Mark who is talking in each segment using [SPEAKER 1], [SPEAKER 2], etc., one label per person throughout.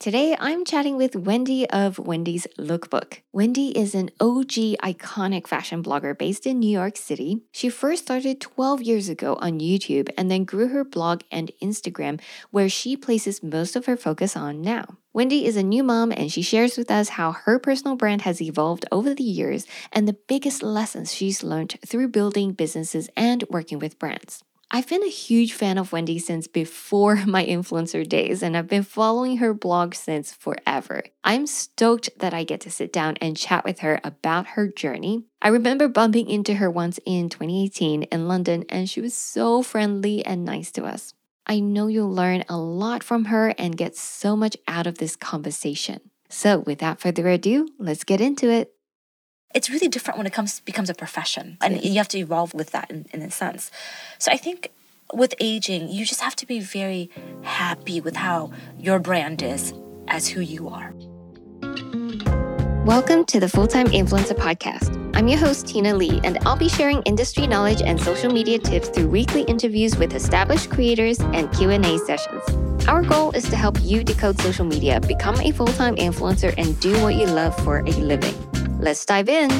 [SPEAKER 1] Today, I'm chatting with Wendy of Wendy's Lookbook. Wendy is an OG iconic fashion blogger based in New York City. She first started 12 years ago on YouTube and then grew her blog and Instagram, where she places most of her focus on now. Wendy is a new mom and she shares with us how her personal brand has evolved over the years and the biggest lessons she's learned through building businesses and working with brands. I've been a huge fan of Wendy since before my influencer days, and I've been following her blog since forever. I'm stoked that I get to sit down and chat with her about her journey. I remember bumping into her once in 2018 in London, and she was so friendly and nice to us. I know you'll learn a lot from her and get so much out of this conversation. So, without further ado, let's get into it
[SPEAKER 2] it's really different when it comes becomes a profession and you have to evolve with that in, in a sense. So i think with aging you just have to be very happy with how your brand is as who you are.
[SPEAKER 1] Welcome to the full-time influencer podcast. I'm your host tina lee and i'll be sharing industry knowledge and social media tips through weekly interviews with established creators and q&a sessions. Our goal is to help you decode social media become a full-time influencer and do what you love for a living Let's dive in.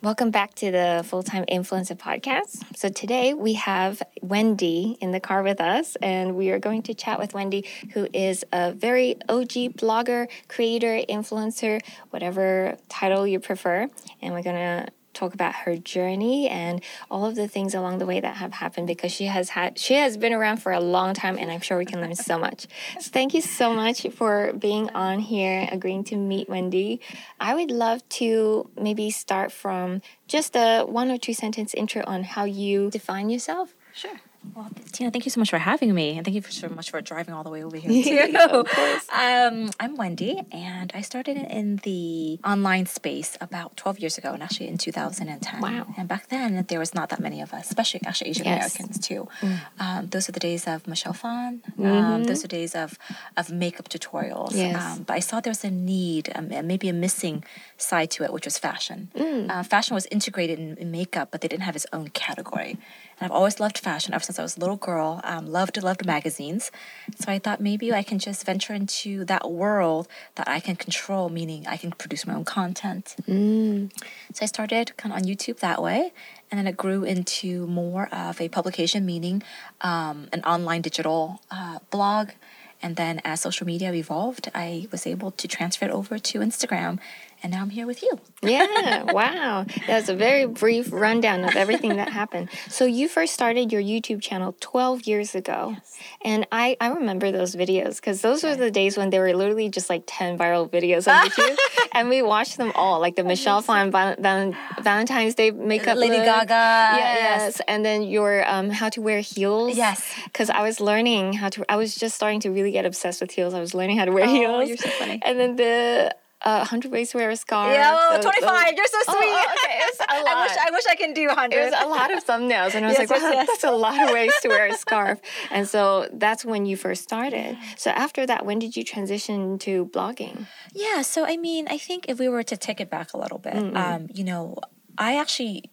[SPEAKER 1] Welcome back to the Full Time Influencer Podcast. So, today we have Wendy in the car with us, and we are going to chat with Wendy, who is a very OG blogger, creator, influencer, whatever title you prefer. And we're going to talk about her journey and all of the things along the way that have happened because she has had she has been around for a long time and I'm sure we can learn so much. So thank you so much for being on here, agreeing to meet Wendy. I would love to maybe start from just a one or two sentence intro on how you define yourself.
[SPEAKER 2] Sure. Well, Tina, thank you so much for having me, and thank you so much for driving all the way over here too. of course. Um, I'm Wendy, and I started in the online space about 12 years ago, and actually in 2010.
[SPEAKER 1] Wow!
[SPEAKER 2] And back then, there was not that many of us, especially actually Asian yes. Americans too. Mm. Um, those are the days of Michelle Phan. Um, mm-hmm. Um, those are days of of makeup tutorials.
[SPEAKER 1] Yes. Um,
[SPEAKER 2] but I saw there was a need, um, maybe a missing side to it, which was fashion. Mm. Uh, fashion was integrated in, in makeup, but they didn't have its own category. And I've always loved fashion ever since I was a little girl. Um, loved loved magazines, so I thought maybe I can just venture into that world that I can control, meaning I can produce my own content. Mm. So I started kind of on YouTube that way, and then it grew into more of a publication, meaning um, an online digital uh, blog. And then as social media evolved, I was able to transfer it over to Instagram and now I'm here with you.
[SPEAKER 1] yeah, wow. That was a very brief rundown of everything that happened. So you first started your YouTube channel 12 years ago. Yes. And I, I remember those videos because those were the days when there were literally just like 10 viral videos on YouTube. and we watched them all, like the Michelle Phan val- val- Valentine's Day makeup
[SPEAKER 2] Lady
[SPEAKER 1] look.
[SPEAKER 2] Gaga.
[SPEAKER 1] Yes. yes. And then your um, how to wear heels.
[SPEAKER 2] Yes.
[SPEAKER 1] Because I was learning how to, I was just starting to really get obsessed with heels. I was learning how to wear heels. oh, heels.
[SPEAKER 2] You're so funny.
[SPEAKER 1] And then the uh, 100 ways to wear a scarf.
[SPEAKER 2] Yeah, oh, 25. You're so
[SPEAKER 1] oh,
[SPEAKER 2] sweet.
[SPEAKER 1] Oh, okay. It's a lot.
[SPEAKER 2] I wish I wish I can do 100.
[SPEAKER 1] It was a lot of thumbnails, and I was yes, like, wow, yes. that's a lot of ways to wear a scarf. And so that's when you first started. So after that, when did you transition to blogging?
[SPEAKER 2] Yeah. So I mean, I think if we were to take it back a little bit, um, you know, I actually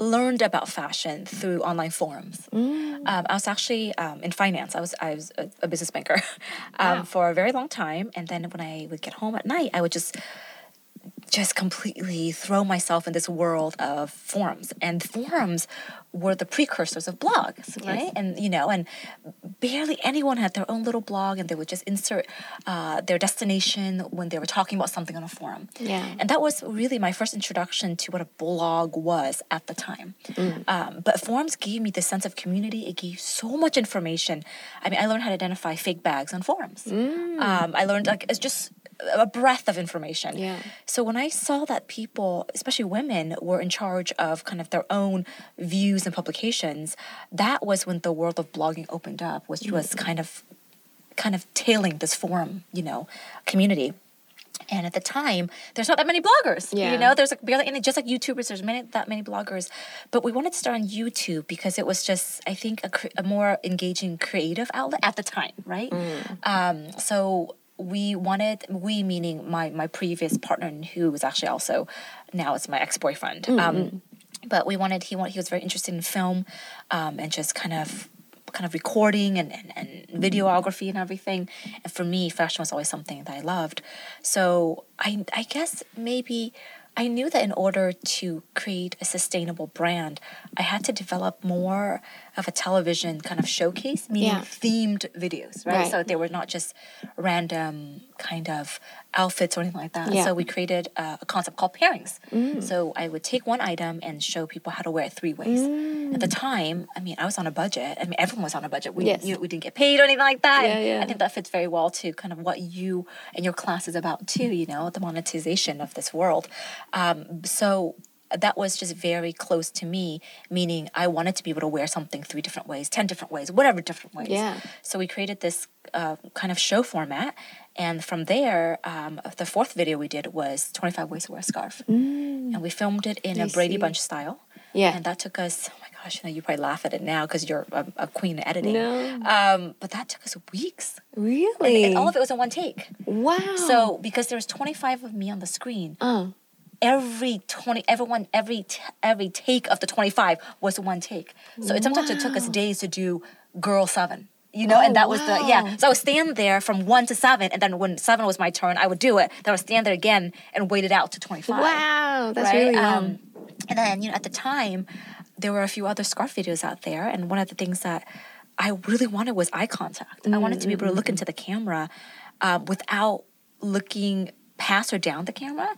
[SPEAKER 2] learned about fashion through online forums. Mm. Um, I was actually um, in finance. I was I was a, a business banker um, wow. for a very long time, and then when I would get home at night, I would just just completely throw myself in this world of forums and forums were the precursors of blogs right? Yes. and you know and barely anyone had their own little blog and they would just insert uh, their destination when they were talking about something on a forum.
[SPEAKER 1] Yeah.
[SPEAKER 2] And that was really my first introduction to what a blog was at the time. Mm. um, but forums gave me the sense of community. It gave so much information. I mean i learned how to identify fake bags on forums. Mm. um, i learned like it's just a breadth of information.
[SPEAKER 1] Yeah.
[SPEAKER 2] So when I saw that people, especially women, were in charge of kind of their own views and publications, that was when the world of blogging opened up, which mm-hmm. was kind of kind of tailing this forum, you know, community. And at the time, there's not that many bloggers.
[SPEAKER 1] Yeah.
[SPEAKER 2] You know, there's like barely any, just like YouTubers, there's many that many bloggers. But we wanted to start on YouTube because it was just, I think, a, a more engaging creative outlet at the time, right? Mm. Um, so we wanted we meaning my my previous partner who was actually also now it's my ex-boyfriend mm-hmm. um, but we wanted he wanted he was very interested in film um, and just kind of kind of recording and, and, and videography and everything. And for me, fashion was always something that I loved. So I, I guess maybe I knew that in order to create a sustainable brand, I had to develop more of a television kind of showcase, meaning
[SPEAKER 1] Yeah.
[SPEAKER 2] themed videos, right?
[SPEAKER 1] Right.
[SPEAKER 2] So they were not just random kind of outfits or anything like that.
[SPEAKER 1] Yeah.
[SPEAKER 2] So we created a, a concept called pairings. Mm. So I would take one item and show people how to wear it three ways. Mm. At the time, I mean, I was on a budget. I mean, everyone was on a budget. We,
[SPEAKER 1] Yes.
[SPEAKER 2] you, we didn't get paid or anything like that.
[SPEAKER 1] Yeah, yeah.
[SPEAKER 2] I think that fits very well to kind of what you and your class is about too, you know, the monetization of this world. Um, so that was just very close to me, meaning I wanted to be able to wear something three different ways, 10 different ways, whatever different ways.
[SPEAKER 1] Yeah.
[SPEAKER 2] So we created this uh, kind of show format. And from there, um, the fourth video we did was 25 Ways to Wear a Scarf. And we filmed it in
[SPEAKER 1] Mm. I
[SPEAKER 2] a Brady
[SPEAKER 1] see.
[SPEAKER 2] Bunch style.
[SPEAKER 1] Yeah.
[SPEAKER 2] And that took us, oh my gosh, you know, you probably laugh at it now because you're a, a queen at editing.
[SPEAKER 1] No.
[SPEAKER 2] Um, but that took us weeks.
[SPEAKER 1] Really?
[SPEAKER 2] and all of it was in one take.
[SPEAKER 1] wow.
[SPEAKER 2] So because there was 25 of me on the screen,
[SPEAKER 1] Oh.
[SPEAKER 2] every 20 everyone every t- every take of the 25 was one take so it sometimes it took us days to do girl seven you know
[SPEAKER 1] Oh,
[SPEAKER 2] and that was the yeah so i would stand there from one to seven and then when seven was my turn i would do it then i would stand there again and wait it out to 25
[SPEAKER 1] Wow. That's
[SPEAKER 2] right?
[SPEAKER 1] really long.
[SPEAKER 2] Um, and then, you know, at the time, there were a few other scarf videos out there, and one of the things that I really wanted was eye contact. I wanted to be able to look
[SPEAKER 1] Mm-hmm.
[SPEAKER 2] into the camera uh, without looking past or down the camera,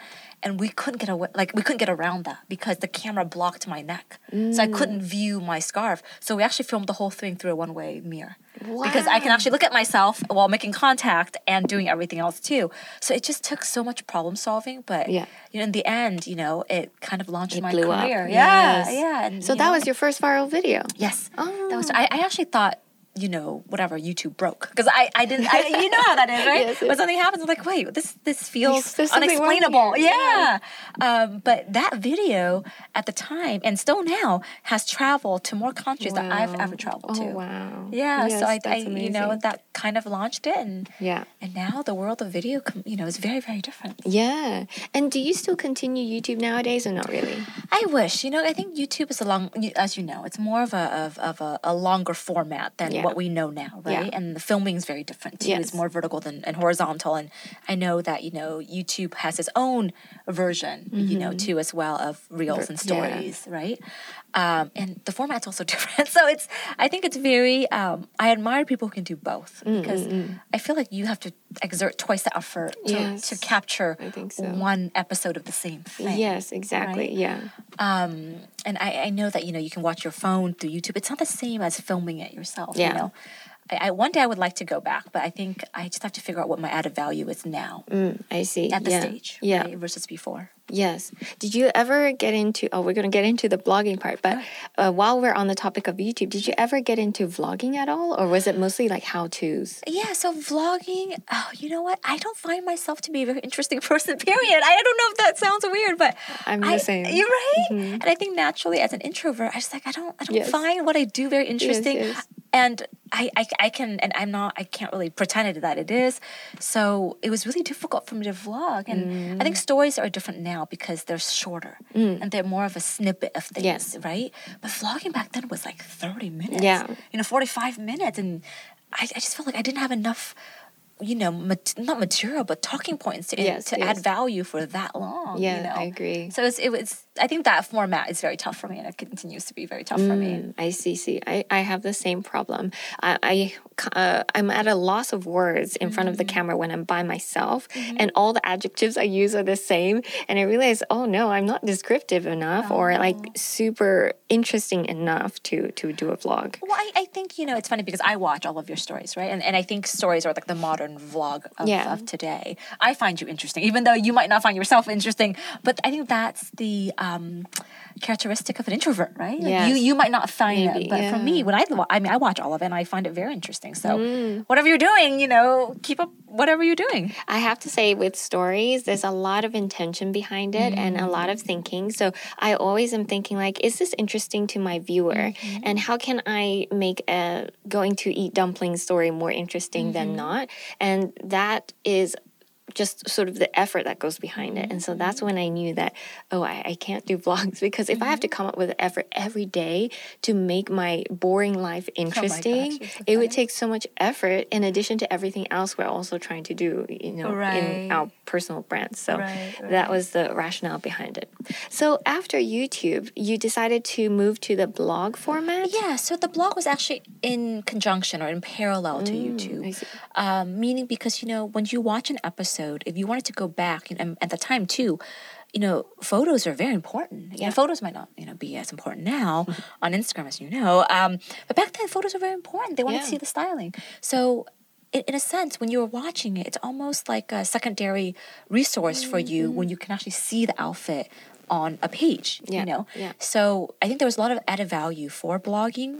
[SPEAKER 2] and we couldn't get away. Like we couldn't get around that because the camera blocked my neck, so I couldn't
[SPEAKER 1] Mm.
[SPEAKER 2] view my scarf. So we actually filmed the whole thing through a one-way mirror. Because I can actually look at myself while making contact and doing everything else too. So it just took so much problem solving, but
[SPEAKER 1] Yeah.
[SPEAKER 2] you know, in the end, you know, it kind of launched
[SPEAKER 1] It
[SPEAKER 2] my
[SPEAKER 1] blew up.
[SPEAKER 2] career. Yeah,
[SPEAKER 1] Yes.
[SPEAKER 2] yeah. And,
[SPEAKER 1] So that
[SPEAKER 2] know,
[SPEAKER 1] was your first viral video.
[SPEAKER 2] yes. oh. That was.
[SPEAKER 1] Oh.
[SPEAKER 2] I, I actually thought. You know, whatever YouTube broke because I, I didn't I, you know how that is right
[SPEAKER 1] Yes,
[SPEAKER 2] when something happens I'm like wait this this feels
[SPEAKER 1] there's
[SPEAKER 2] unexplainable
[SPEAKER 1] here.
[SPEAKER 2] yeah, Um, but that video at the time and still now has traveled to more countries that I've ever traveled
[SPEAKER 1] Oh,
[SPEAKER 2] to
[SPEAKER 1] wow.
[SPEAKER 2] yeah
[SPEAKER 1] Yes,
[SPEAKER 2] so I, I you know that kind of launched it and
[SPEAKER 1] Yeah.
[SPEAKER 2] and now the world of video com- you know is very very different
[SPEAKER 1] Yeah. And do you still continue YouTube nowadays or not really?
[SPEAKER 2] I wish, you know, I think YouTube is a long, as you know, it's more of a of, of a, a longer format than
[SPEAKER 1] Yeah.
[SPEAKER 2] What we know now, right?
[SPEAKER 1] Yeah.
[SPEAKER 2] And the filming is very different too.
[SPEAKER 1] Yes.
[SPEAKER 2] It's more vertical than and horizontal. And I know that you know YouTube has its own version, you know, too as well of reels and
[SPEAKER 1] Mm-hmm. yeah.
[SPEAKER 2] stories, right? Um, and the format's also different. So it's, I think it's very. Um, I admire people who can do both
[SPEAKER 1] Mm,
[SPEAKER 2] because I feel like you have to exert twice the effort to,
[SPEAKER 1] Yes.
[SPEAKER 2] to capture
[SPEAKER 1] so.
[SPEAKER 2] one episode of the same thing.
[SPEAKER 1] Yes, exactly.
[SPEAKER 2] right?
[SPEAKER 1] Yeah.
[SPEAKER 2] Um, and I, I know that you know you can watch your phone through YouTube. It's not the same as filming it yourself.
[SPEAKER 1] Yeah.
[SPEAKER 2] You know, I, I one day I would like to go back, but I think I just have to figure out what my added value is now
[SPEAKER 1] Mm, I see.
[SPEAKER 2] at the
[SPEAKER 1] yeah.
[SPEAKER 2] stage,
[SPEAKER 1] Yeah.
[SPEAKER 2] right, versus before.
[SPEAKER 1] Yes. Did you ever get into? Oh, we're gonna get into the blogging part, but uh, while we're on the topic of YouTube, did you ever get into vlogging at all, or was it mostly like how tos?
[SPEAKER 2] Yeah, so vlogging, oh, you know what? I don't find myself to be a very interesting person, period. I don't know if that sounds weird, but
[SPEAKER 1] I'm the
[SPEAKER 2] I,
[SPEAKER 1] same.
[SPEAKER 2] You're right. And I think naturally as an introvert, I just like I don't I don't
[SPEAKER 1] Yes.
[SPEAKER 2] find what I do very interesting.
[SPEAKER 1] yes.
[SPEAKER 2] And I, I I can and I'm not I can't really pretend that it is. So it was really difficult for me to vlog. And I think
[SPEAKER 1] Mm.
[SPEAKER 2] stories are different now because they're shorter mm. and they're more of a snippet of things,
[SPEAKER 1] Yes.
[SPEAKER 2] right? But vlogging back then was like 30 minutes.
[SPEAKER 1] Yeah.
[SPEAKER 2] You know, 45 minutes and I, I just felt like I didn't have enough, you know, mat- not material, but talking points to,
[SPEAKER 1] Yes,
[SPEAKER 2] to
[SPEAKER 1] yes.
[SPEAKER 2] add value for that long.
[SPEAKER 1] Yeah,
[SPEAKER 2] you know?
[SPEAKER 1] I agree.
[SPEAKER 2] So it's, it was, I think that format is very tough for me and it continues to be very tough for me.
[SPEAKER 1] Mm, I see. See, I, I have the same problem. I, I uh, I'm at a loss of words in front of the camera when I'm by myself, and all the adjectives I use are the same. And I realize, oh no, I'm not descriptive enough or like super interesting enough to to do a vlog.
[SPEAKER 2] Well, I, I think, you know, it's funny because I watch all of your stories, right? And, and I think stories are like the modern vlog of,
[SPEAKER 1] Yeah.
[SPEAKER 2] of today. I find you interesting, even though you might not find yourself interesting. But I think that's the um, characteristic of an introvert, right? Like you,
[SPEAKER 1] Yes.
[SPEAKER 2] you might not find
[SPEAKER 1] Maybe,
[SPEAKER 2] it. But for me, when I, I mean, I watch all of it and I find it very interesting. So
[SPEAKER 1] Mm.
[SPEAKER 2] whatever you're doing, you know, keep up whatever you're doing.
[SPEAKER 1] I have to say, with stories, there's a lot of intention behind it and a lot of thinking. So I always am thinking, like, is this interesting to my viewer? And how can I make a going to eat dumplings story more interesting than not? And that is just sort of the effort that goes behind it. And so that's when I knew that, oh, I, I can't do vlogs because if I have to come up with an effort every day to make my boring life interesting,
[SPEAKER 2] you're so
[SPEAKER 1] it would take so much effort in addition to everything else we're also trying to do, you know,
[SPEAKER 2] Right.
[SPEAKER 1] in our personal brands. So
[SPEAKER 2] Right,
[SPEAKER 1] that was the rationale behind it. So after YouTube, you decided to move to the blog format?
[SPEAKER 2] Yeah, so the blog was actually in conjunction or in parallel to
[SPEAKER 1] Mm,
[SPEAKER 2] YouTube. Um, meaning because, you know, when you watch an episode, if you wanted to go back, and, at the time too, you know, photos are very important. Yeah, photos might not, you know, be as important now on Instagram as you know. Um, but back then, photos were very important. They wanted
[SPEAKER 1] Yeah.
[SPEAKER 2] to see the styling. So, in, in a sense, when you were watching it, it's almost like a secondary resource for you
[SPEAKER 1] Mm-hmm.
[SPEAKER 2] when you can actually see the outfit on a page.
[SPEAKER 1] Yeah,
[SPEAKER 2] You know,
[SPEAKER 1] yeah.
[SPEAKER 2] so I think there was a lot of added value for blogging,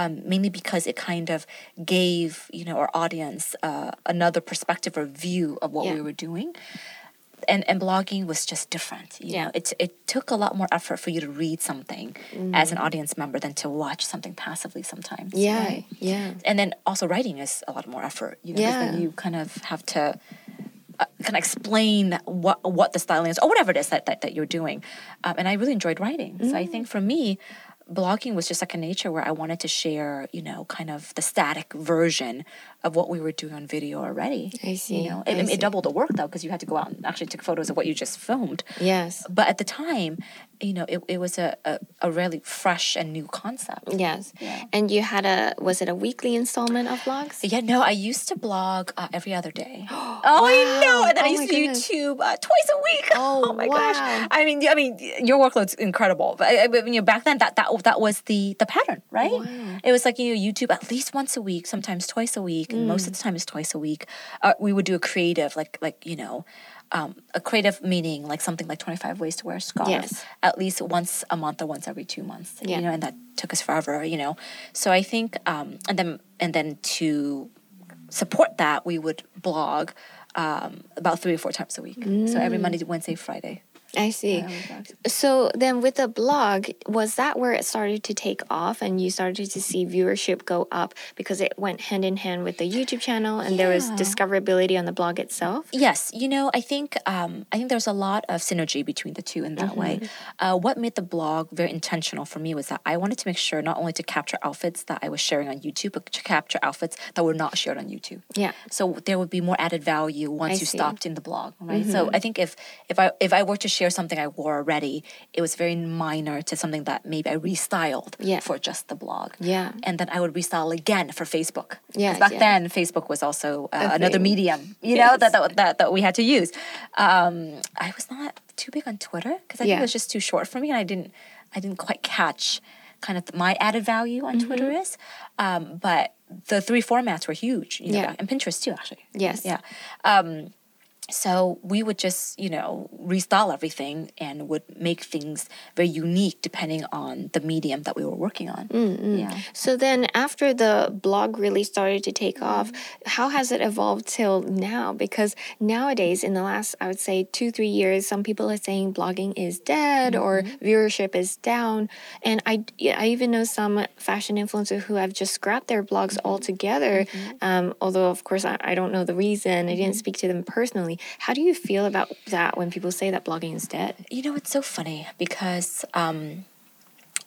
[SPEAKER 2] um, mainly because it kind of gave you know our audience uh, another perspective or view of what
[SPEAKER 1] Yeah.
[SPEAKER 2] we were doing. And, and blogging was just different. You
[SPEAKER 1] Yeah.
[SPEAKER 2] know, it, it took a lot more effort for you to read something as an audience member than to watch something passively sometimes.
[SPEAKER 1] Mm. Yeah,
[SPEAKER 2] right?
[SPEAKER 1] yeah.
[SPEAKER 2] And then also writing is a lot more effort. You know,
[SPEAKER 1] Yeah.
[SPEAKER 2] then you kind of have to uh, kind of explain what what the styling is or whatever it is that, that, that you're doing. Um, and I really enjoyed writing. So I
[SPEAKER 1] Mm.
[SPEAKER 2] think for me, blogging was just second nature where I wanted to share, you know, kind of the static version of what we were doing on video already.
[SPEAKER 1] I see,
[SPEAKER 2] You know, it,
[SPEAKER 1] I
[SPEAKER 2] it doubled the work though because you had to go out and actually take photos of what you just filmed.
[SPEAKER 1] Yes.
[SPEAKER 2] But at the time, you know, it, it was a, a, a really fresh and new concept.
[SPEAKER 1] Yes.
[SPEAKER 2] Yeah.
[SPEAKER 1] And you had a was it a weekly installment of vlogs?
[SPEAKER 2] Yeah, no, I used to blog uh, every other day. oh, I know. And then I
[SPEAKER 1] Oh my
[SPEAKER 2] used to
[SPEAKER 1] goodness.
[SPEAKER 2] YouTube uh, twice a week.
[SPEAKER 1] Oh,
[SPEAKER 2] my
[SPEAKER 1] wow.
[SPEAKER 2] gosh. I mean, I mean, your workload's incredible. But I, I mean, you know, back then, that that that was the the pattern, right?
[SPEAKER 1] Wow.
[SPEAKER 2] It was like you know, YouTube at least once a week, sometimes twice a week, and most of the time it's twice a week. Uh, we would do a creative, like like you know. Um, a creative meaning like something like 25 ways to wear a scarf
[SPEAKER 1] Yes.
[SPEAKER 2] at least once a month or once every two months
[SPEAKER 1] Yeah.
[SPEAKER 2] you know and that took us forever you know so i think um, and then and then to support that, we would blog um, about three or four times a week. So every
[SPEAKER 1] Mm.
[SPEAKER 2] Monday, Wednesday, Friday.
[SPEAKER 1] I see.
[SPEAKER 2] I.
[SPEAKER 1] So then with the blog, was that where it started to take off and you started to see viewership go up because it went hand in hand with the YouTube channel and there was discoverability on the blog itself?
[SPEAKER 2] Yes, you know, I think um, I think there's a lot of synergy between the two in that way.
[SPEAKER 1] Mm-hmm.
[SPEAKER 2] Uh, what made the blog very intentional for me was that I wanted to make sure not only to capture outfits that I was sharing on YouTube, but to capture outfits that were not shared on YouTube.
[SPEAKER 1] Yeah.
[SPEAKER 2] So there would be more added value once
[SPEAKER 1] I
[SPEAKER 2] you
[SPEAKER 1] see.
[SPEAKER 2] stopped in the blog, right? So I think if if I if I were to share something I wore already, it was very minor to something that maybe I restyled
[SPEAKER 1] Yeah.
[SPEAKER 2] for just the blog.
[SPEAKER 1] Yeah.
[SPEAKER 2] And then I would restyle again for Facebook.
[SPEAKER 1] Yes,
[SPEAKER 2] Back
[SPEAKER 1] yeah.
[SPEAKER 2] then, Facebook was also uh, another medium, you know, that, that that that we had to use. Um, I was not too big on Twitter because I think it was just too short for me, and I didn't I didn't quite catch kind of my added value on Twitter
[SPEAKER 1] Mm-hmm.
[SPEAKER 2] is. Um, but the three formats were huge, you know,
[SPEAKER 1] Yeah.
[SPEAKER 2] and Pinterest too, actually.
[SPEAKER 1] Yes.
[SPEAKER 2] Yeah. Um, so we would just, you know, restyle everything and would make things very unique depending on the medium that we were working on.
[SPEAKER 1] Mm, mm,
[SPEAKER 2] Yeah.
[SPEAKER 1] So then after the blog really started to take off, how has it evolved till now? Because nowadays, in the last, I would say two, three years, some people are saying blogging is dead or mm-hmm. viewership is down. And I, I even know some fashion influencers who have just scrapped their blogs mm-hmm. altogether. Mm-hmm. Um, although, of course, I, I don't know the reason. I didn't speak to them personally. How do you feel about that when people say that blogging is dead?
[SPEAKER 2] You know, it's so funny because um,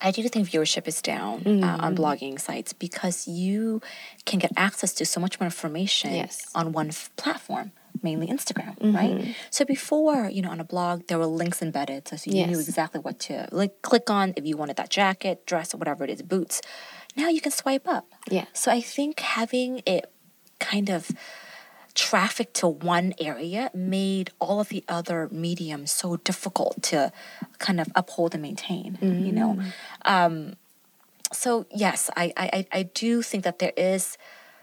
[SPEAKER 2] I do think viewership is down uh,
[SPEAKER 1] Mm-hmm.
[SPEAKER 2] on blogging sites because you can get access to so much more information
[SPEAKER 1] Yes. Mm-hmm.
[SPEAKER 2] on one f- platform. Mainly Instagram, right? So before, you know, on a blog, there were links embedded, so you knew exactly what to like click on if you wanted that jacket, dress, or whatever it is, boots. Now you can swipe up.
[SPEAKER 1] Yeah.
[SPEAKER 2] So I think having it kind of traffic to one area made all of the other mediums so difficult to kind of uphold and maintain you know? Um, so yes I, I I- do think that there is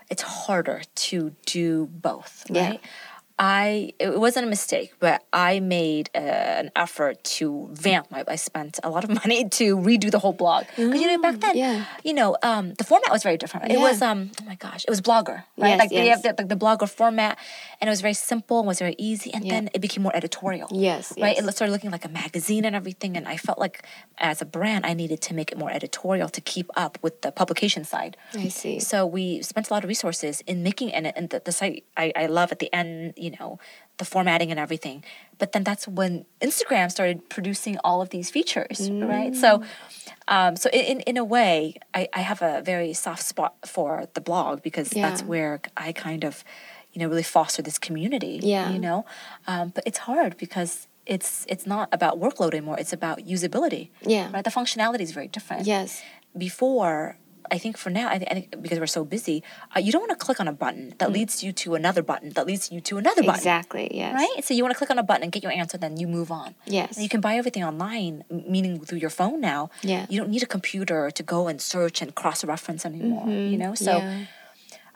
[SPEAKER 2] it's harder to do both
[SPEAKER 1] Yeah.
[SPEAKER 2] I it wasn't a mistake, but I made uh, an effort to vamp. My, I spent a lot of money to redo the whole blog because you know back then,
[SPEAKER 1] yeah.
[SPEAKER 2] you know, um, the format was very different. It was um, oh my gosh, it was Blogger, right?
[SPEAKER 1] Yes,
[SPEAKER 2] like they have the, the, the Blogger format, and it was very simple, it was very easy, and
[SPEAKER 1] Yeah.
[SPEAKER 2] then it became more editorial.
[SPEAKER 1] Yes,
[SPEAKER 2] right.
[SPEAKER 1] yes.
[SPEAKER 2] It started looking like a magazine and everything, and I felt like as a brand, I needed to make it more editorial to keep up with the publication side.
[SPEAKER 1] I see.
[SPEAKER 2] So we spent a lot of resources in making and and the, the site I, I love at the end, you you know, the formatting and everything. But then that's when Instagram started producing all of these features, mm. right? So, um, so in in a way, I, I have a very soft spot for the blog because yeah. that's where I kind of, you know, really foster this community.
[SPEAKER 1] Yeah.
[SPEAKER 2] You know, um, but it's hard because it's it's not about workload anymore. It's about usability.
[SPEAKER 1] Yeah.
[SPEAKER 2] Right. The functionality is very different.
[SPEAKER 1] Yes.
[SPEAKER 2] Before I think for now, I, th- I think because we're so busy, uh, you don't want to click on a button that mm. leads you to another button that leads you to another button.
[SPEAKER 1] Exactly. Yes.
[SPEAKER 2] Right. So you want to click on a button and get your answer, then you move on.
[SPEAKER 1] Yes.
[SPEAKER 2] And you can buy everything online, meaning through your phone now.
[SPEAKER 1] Yeah.
[SPEAKER 2] You don't need a computer to go and search and cross reference anymore. Mm-hmm. You know. So yeah.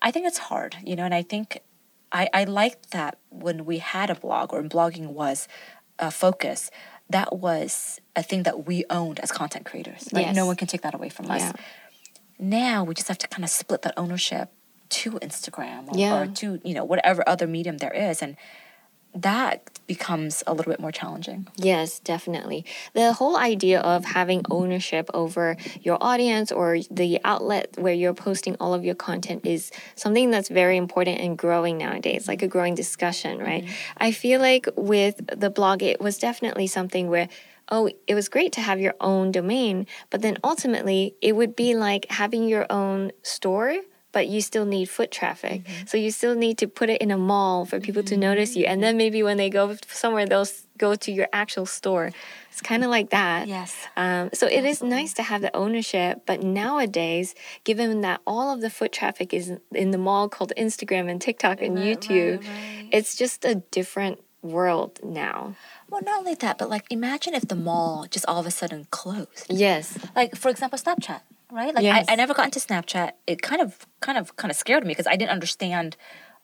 [SPEAKER 2] I think it's hard. You know, and I think I I liked that when we had a blog or blogging was a focus that was a thing that we owned as content creators. Right? Yes. No one can take that away from us. Yeah now we just have to kind of split that ownership to Instagram or, yeah. or to you know whatever other medium there is and that becomes a little bit more challenging.
[SPEAKER 1] Yes, definitely. The whole idea of having ownership over your audience or the outlet where you're posting all of your content is something that's very important and growing nowadays, like a growing discussion, right? Mm-hmm. I feel like with the blog, it was definitely something where oh, it was great to have your own domain, but then ultimately it would be like having your own store but you still need foot traffic. Mm-hmm. So you still need to put it in a mall for people mm-hmm. to notice you. And then maybe when they go somewhere, they'll go to your actual store. It's kind of like that.
[SPEAKER 2] Yes.
[SPEAKER 1] Um, so it is nice to have the ownership, but nowadays, given that all of the foot traffic is in the mall called Instagram and TikTok and right, YouTube, right, right. it's just a different world now.
[SPEAKER 2] Well, not only that, but like imagine if the mall just all of a sudden closed.
[SPEAKER 1] Yes.
[SPEAKER 2] Like for example, Snapchat, right? Like yes. I, I never got into Snapchat. It kind of kind of kind of scared me because I didn't understand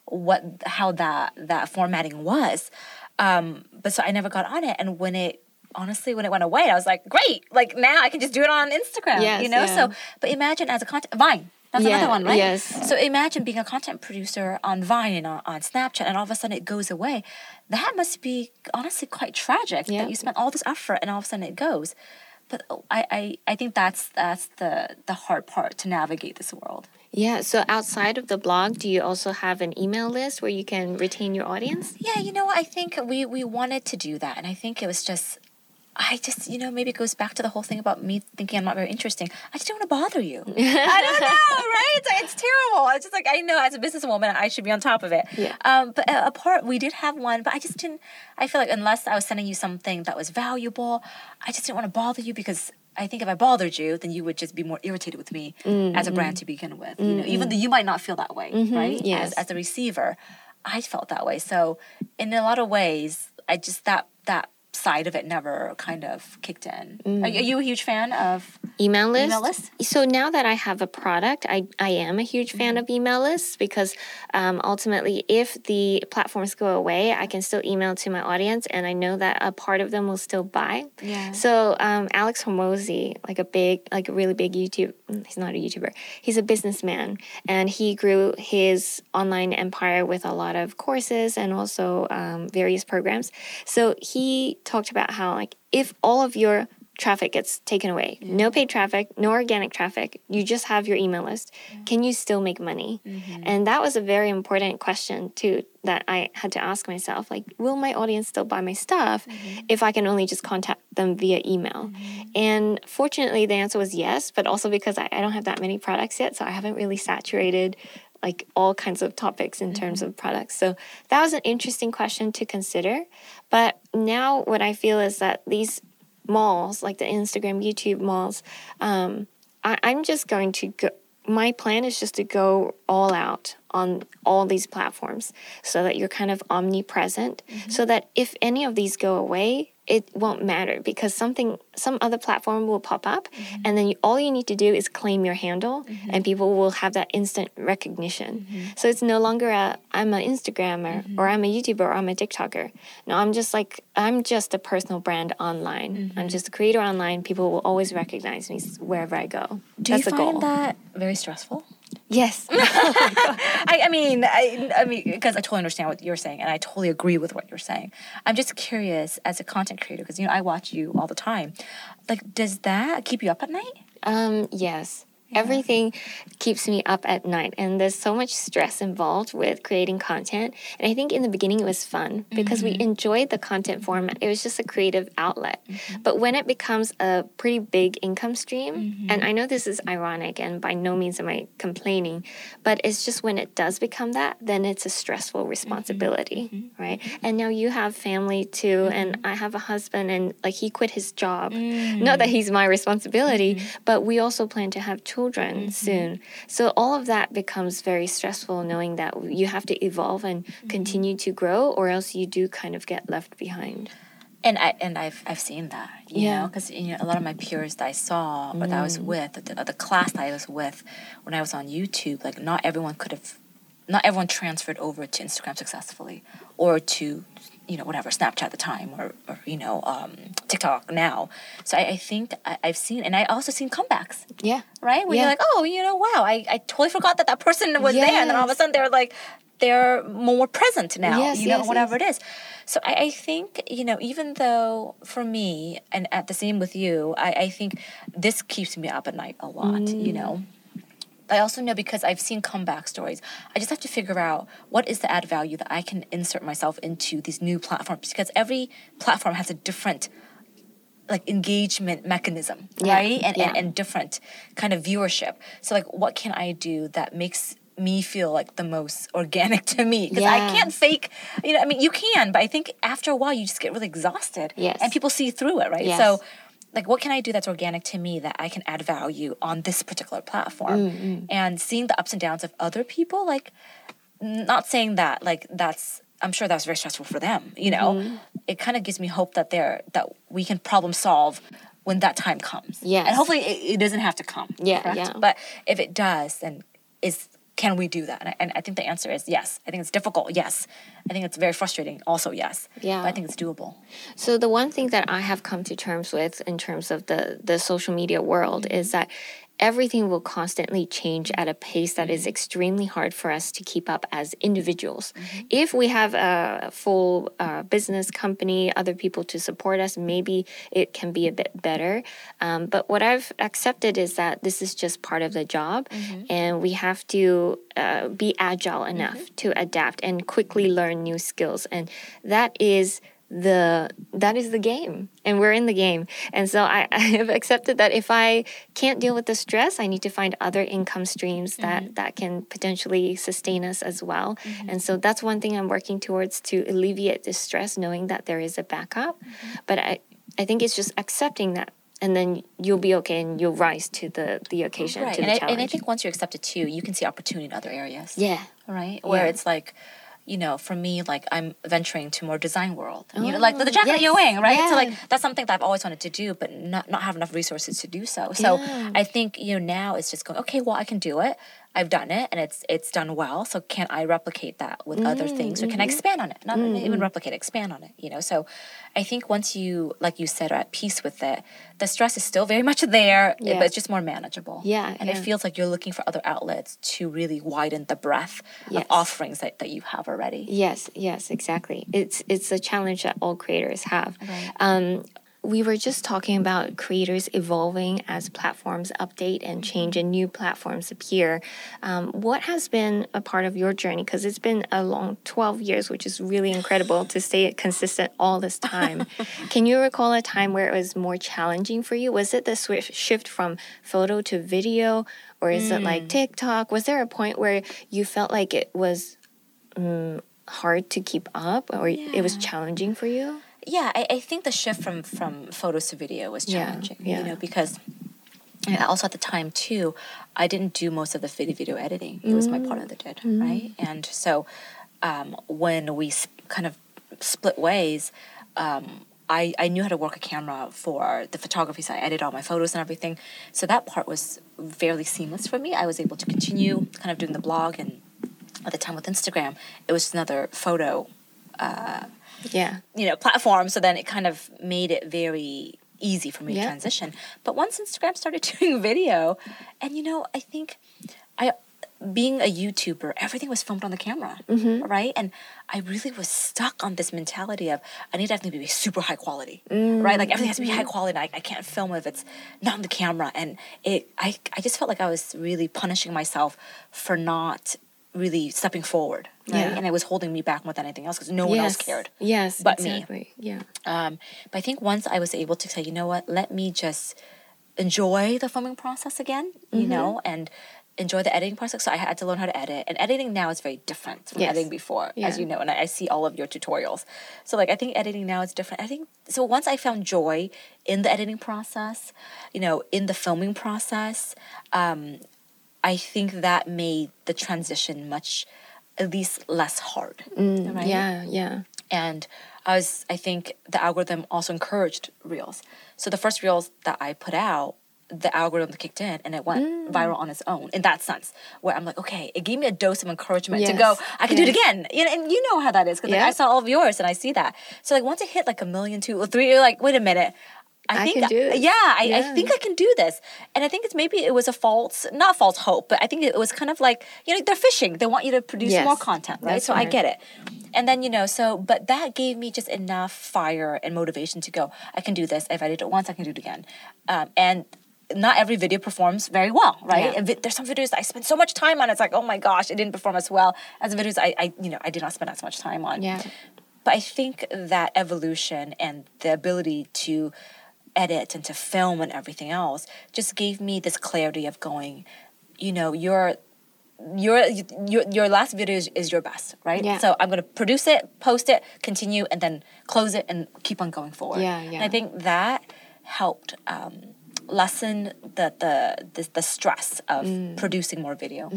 [SPEAKER 2] what how that that formatting was. Um, but so I never got on it. And when it honestly when it went away, I was like, great! Like now I can just do it on Instagram. Yes, you know. Yeah. So, but imagine as a content Vine. That's yeah, another one, right?
[SPEAKER 1] Yes.
[SPEAKER 2] So imagine being a content producer on Vine and on, on Snapchat, and all of a sudden it goes away. That must be honestly quite tragic yeah. that you spent all this effort and all of a sudden it goes. But oh, I, I, I think that's that's the the hard part to navigate this world.
[SPEAKER 1] Yeah. So outside of the blog, do you also have an email list where you can retain your audience?
[SPEAKER 2] Yeah. You know, I think we we wanted to do that, and I think it was just I just, you know, maybe it goes back to the whole thing about me thinking I'm not very interesting. I just don't want to bother you. I don't know, right? It's, terrible. It's just like, I know as a businesswoman, I should be on top of it.
[SPEAKER 1] Yeah.
[SPEAKER 2] Um, but uh, apart, we did have one, but I just didn't, I feel like unless I was sending you something that was valuable, I just didn't want to bother you because I think if I bothered you, then you would just be more irritated with me mm-hmm. as a brand to begin with. Mm-hmm. You know, even though you might not feel that way, mm-hmm. right?
[SPEAKER 1] Yes.
[SPEAKER 2] As, as a receiver, I felt that way. So in a lot of ways, I just that that side of it never kind of kicked in. Mm. Are, are, you a huge fan of
[SPEAKER 1] email lists?
[SPEAKER 2] Email lists?
[SPEAKER 1] So now that I have a product, I, I am a huge fan mm-hmm. of email lists because um, ultimately, if the platforms go away, I can still email to my audience, and I know that a part of them will still buy.
[SPEAKER 2] Yeah.
[SPEAKER 1] So um, Alex Hormozi, like a big, like a really big YouTube, he's not a YouTuber, he's a businessman, and he grew his online empire with a lot of courses and also um, various programs. So he talked about how like if all of your traffic gets taken away, no paid traffic, no organic traffic, you just have your email list, mm-hmm. can you still make money? Mm-hmm. And that was a very important question too that I had to ask myself like will my audience still buy my stuff mm-hmm. if I can only just contact them via email? Mm-hmm. And fortunately the answer was yes, but also because I, I don't have that many products yet, so I haven't really saturated like all kinds of topics in mm-hmm. terms of products. So that was an interesting question to consider. But now what I feel is that these malls, like the Instagram, YouTube malls, um, I, I'm just going to go. My plan is just to go all out on all these platforms so that you're kind of omnipresent, mm-hmm. so that if any of these go away, it won't matter because something some other platform will pop up mm-hmm. and then you, all you need to do is claim your handle mm-hmm. and people will have that instant recognition mm-hmm. so it's no longer a i'm an instagrammer mm-hmm. or i'm a youtuber or i'm a tiktoker no i'm just like i'm just a personal brand online i'm mm-hmm. just a creator online people will always recognize me wherever i go
[SPEAKER 2] do
[SPEAKER 1] That's
[SPEAKER 2] you find that very stressful
[SPEAKER 1] Yes.
[SPEAKER 2] I, I mean, I, I mean, because I totally understand what you're saying, and I totally agree with what you're saying. I'm just curious, as a content creator, because you know I watch you all the time. Like, does that keep you up at night?
[SPEAKER 1] Um, yes. Everything keeps me up at night, and there's so much stress involved with creating content. And I think in the beginning it was fun because we mm-hmm. enjoyed the content format. It was just a creative outlet. Mm-hmm. But when it becomes a pretty big income stream, mm-hmm. and I know this is ironic, and by no means am I complaining, but it's just when it does become that, then it's a stressful responsibility, right? And now you have family too, and I have a husband, and like he quit his job. Mm. Not that he's my responsibility, but we also plan to have children Mm-hmm. soon. So all of that becomes very stressful knowing that you have to evolve and mm-hmm. continue to grow, or else you do kind of get left behind.
[SPEAKER 2] And I and I've I've seen that, you
[SPEAKER 1] Yeah.
[SPEAKER 2] know, because you know a lot of my peers that I saw or that I was mm. with, the, the class that I was with when I was on YouTube, like not everyone could have, not everyone transferred over to Instagram successfully, or to, you know, whatever Snapchat at the time, or or you know, um, TikTok now. So I, I think I, I've seen, and I also seen comebacks,
[SPEAKER 1] Yeah.
[SPEAKER 2] right? Where
[SPEAKER 1] Yeah.
[SPEAKER 2] you're like, oh, you know, wow, I, I totally forgot that that person was there, and then all of a sudden they're like, they're more present now,
[SPEAKER 1] Yes,
[SPEAKER 2] you know,
[SPEAKER 1] yes,
[SPEAKER 2] whatever it is. So I, I think, you know, even though for me, and at the same with you, I, I think this keeps me up at night a lot, you know. I also know because I've seen comeback stories, I just have to figure out what is the add value that I can insert myself into these new platforms because every platform has a different like engagement mechanism,
[SPEAKER 1] Yeah,
[SPEAKER 2] right? And,
[SPEAKER 1] yeah.
[SPEAKER 2] and and different kind of viewership. So like what can I do that makes me feel like the most organic to me because I can't fake, you know, I mean you can, but I think after a while you just get really exhausted.
[SPEAKER 1] Yes.
[SPEAKER 2] And people see through it, right?
[SPEAKER 1] Yes.
[SPEAKER 2] So like what can I do that's organic to me that I can add value on this particular platform?
[SPEAKER 1] Mm,
[SPEAKER 2] And seeing the ups and downs of other people, like not saying that like that's I'm sure that's very stressful for them, you know.
[SPEAKER 1] Mm-hmm.
[SPEAKER 2] It kind of gives me hope that they're that we can problem solve when that time comes.
[SPEAKER 1] yeah
[SPEAKER 2] And hopefully it, it doesn't have to come.
[SPEAKER 1] Yeah, yeah.
[SPEAKER 2] But if it does, then is can we do that? And I, and I think the answer is yes. I think it's difficult. Yes. I think it's very frustrating. Also, yes.
[SPEAKER 1] Yeah.
[SPEAKER 2] But I think it's doable.
[SPEAKER 1] So the one thing that I have come to terms with in terms of the the social media world is that everything will constantly change at a pace that is extremely hard for us to keep up as individuals. If we have a full uh, business company, other people to support us, maybe it can be a bit better. Um, but what I've accepted is that this is just part of the job, and we have to uh, be agile enough to adapt and quickly learn new skills, and that is the that is the game and we're in the game and so I, I have accepted that if i can't deal with the stress i need to find other income streams that mm-hmm. that can potentially sustain us as well mm-hmm. and so that's one thing i'm working towards to alleviate the stress knowing that there is a backup mm-hmm. but i i think it's just accepting that and then you'll be okay and you'll rise to the the occasion
[SPEAKER 2] Right.
[SPEAKER 1] to
[SPEAKER 2] And
[SPEAKER 1] the
[SPEAKER 2] I,
[SPEAKER 1] challenge
[SPEAKER 2] and I think once you accept it too, you can see opportunity in other areas.
[SPEAKER 1] yeah
[SPEAKER 2] right? Where
[SPEAKER 1] Yeah.
[SPEAKER 2] it's like, you know, for me, like I'm venturing to more design world. you know,
[SPEAKER 1] Oh,
[SPEAKER 2] like the oh, jacket
[SPEAKER 1] yes.
[SPEAKER 2] you're wearing, right? So like that's something that I've always wanted to do, but not not have enough resources to do so. So
[SPEAKER 1] Yeah.
[SPEAKER 2] I think you know now it's just going, okay, well I can do it. I've done it and it's it's done well. So can I replicate that with other things, or can I
[SPEAKER 1] Mm-hmm.
[SPEAKER 2] expand on it? Not even replicate, expand on it. You know, so I think once you, like you said, are at peace with it, the stress is still very much there,
[SPEAKER 1] Yeah.
[SPEAKER 2] but it's just more manageable.
[SPEAKER 1] Yeah,
[SPEAKER 2] and it feels like you're looking for other outlets to really widen the breadth
[SPEAKER 1] Yes.
[SPEAKER 2] of offerings that, that you have already.
[SPEAKER 1] Yes, yes, exactly. It's it's a challenge that all creators have.
[SPEAKER 2] Right.
[SPEAKER 1] Um, we were just talking about creators evolving as platforms update and change and new platforms appear. Um, what has been a part of your journey? Because it's been a long 12 years, which is really incredible to stay consistent all this time. Can you recall a time where it was more challenging for you? Was it the swift shift from photo to video? Or is it like TikTok? Was there a point where you felt like it was mm, hard to keep up or it was challenging for you?
[SPEAKER 2] Yeah, I, I think the shift from from photos to video was challenging.
[SPEAKER 1] yeah.
[SPEAKER 2] You know, because also at the time too, I didn't do most of the video video editing. It was my partner that did, right? And so um, when we s- kind of split ways, um, I, I knew how to work a camera for the photography side. I edited all my photos and everything. So that part was fairly seamless for me. I was able to continue kind of doing the blog and at the time with Instagram, it was another photo
[SPEAKER 1] Yeah.
[SPEAKER 2] you know platform so then it kind of made it very easy for me
[SPEAKER 1] Yeah.
[SPEAKER 2] to transition but once instagram started doing video and you know i think i being a YouTuber, everything was filmed on the camera,
[SPEAKER 1] Mm-hmm.
[SPEAKER 2] right? And I really was stuck on this mentality of I need everything to be super high quality, right? Like everything has to be
[SPEAKER 1] Mm-hmm.
[SPEAKER 2] high quality. And I, I can't film if it's not on the camera, and it I I just felt like I was really punishing myself for not really stepping forward, right?
[SPEAKER 1] Yeah.
[SPEAKER 2] And it was holding me back more than anything else because no one else cared.
[SPEAKER 1] Yes,
[SPEAKER 2] but me.
[SPEAKER 1] Yeah.
[SPEAKER 2] Um, but I think once I was able to say, you know what, let me just enjoy the filming process again, you
[SPEAKER 1] Mm-hmm.
[SPEAKER 2] know, and enjoy the editing process. So I had to learn how to edit, and editing now is very different from
[SPEAKER 1] Yes.
[SPEAKER 2] editing before,
[SPEAKER 1] Yeah.
[SPEAKER 2] as you know. And I, I see all of your tutorials. So like, I think editing now is different. I think so. Once I found joy in the editing process, you know, in the filming process, um, I think that made the transition much, at least less hard. right?
[SPEAKER 1] Mm, Yeah, yeah.
[SPEAKER 2] and I was I think the algorithm also encouraged reels. So the first reels that I put out, the algorithm kicked in and it went
[SPEAKER 1] Mm.
[SPEAKER 2] viral on its own in that sense. Where I'm like, okay, it gave me a dose of encouragement to go, I can do it again. You know, and you know how that is because
[SPEAKER 1] Yeah.
[SPEAKER 2] I saw all of yours and I see that. So like once it hit like a million, two or three, you're like, wait a minute. I,
[SPEAKER 1] I
[SPEAKER 2] think
[SPEAKER 1] can do this.
[SPEAKER 2] yeah, I, I think I can do this. And I think it's maybe it was a false, not false hope, but I think it was kind of like, you know, they're fishing. They want you to produce
[SPEAKER 1] Yes,
[SPEAKER 2] more content, right? So I get it. And then, you know, so, but that gave me just enough fire and motivation to go, I can do this. If I did it once, I can do it again. Um, and not every video performs very well, right?
[SPEAKER 1] Yeah.
[SPEAKER 2] There's some videos I spend so much time on. It's like, oh my gosh, it didn't perform as well as the videos I, I you know, I did not spend as much time on.
[SPEAKER 1] Yeah.
[SPEAKER 2] But I think that evolution and the ability to edit and to film and everything else just gave me this clarity of going, you know, your your your your last video is, is your best, right?
[SPEAKER 1] Yeah.
[SPEAKER 2] So I'm gonna produce it, post it, continue, and then close it and keep on going forward.
[SPEAKER 1] Yeah,
[SPEAKER 2] And
[SPEAKER 1] yeah.
[SPEAKER 2] I think that helped um, lessen the the the, the stress of
[SPEAKER 1] Mm.
[SPEAKER 2] producing more video.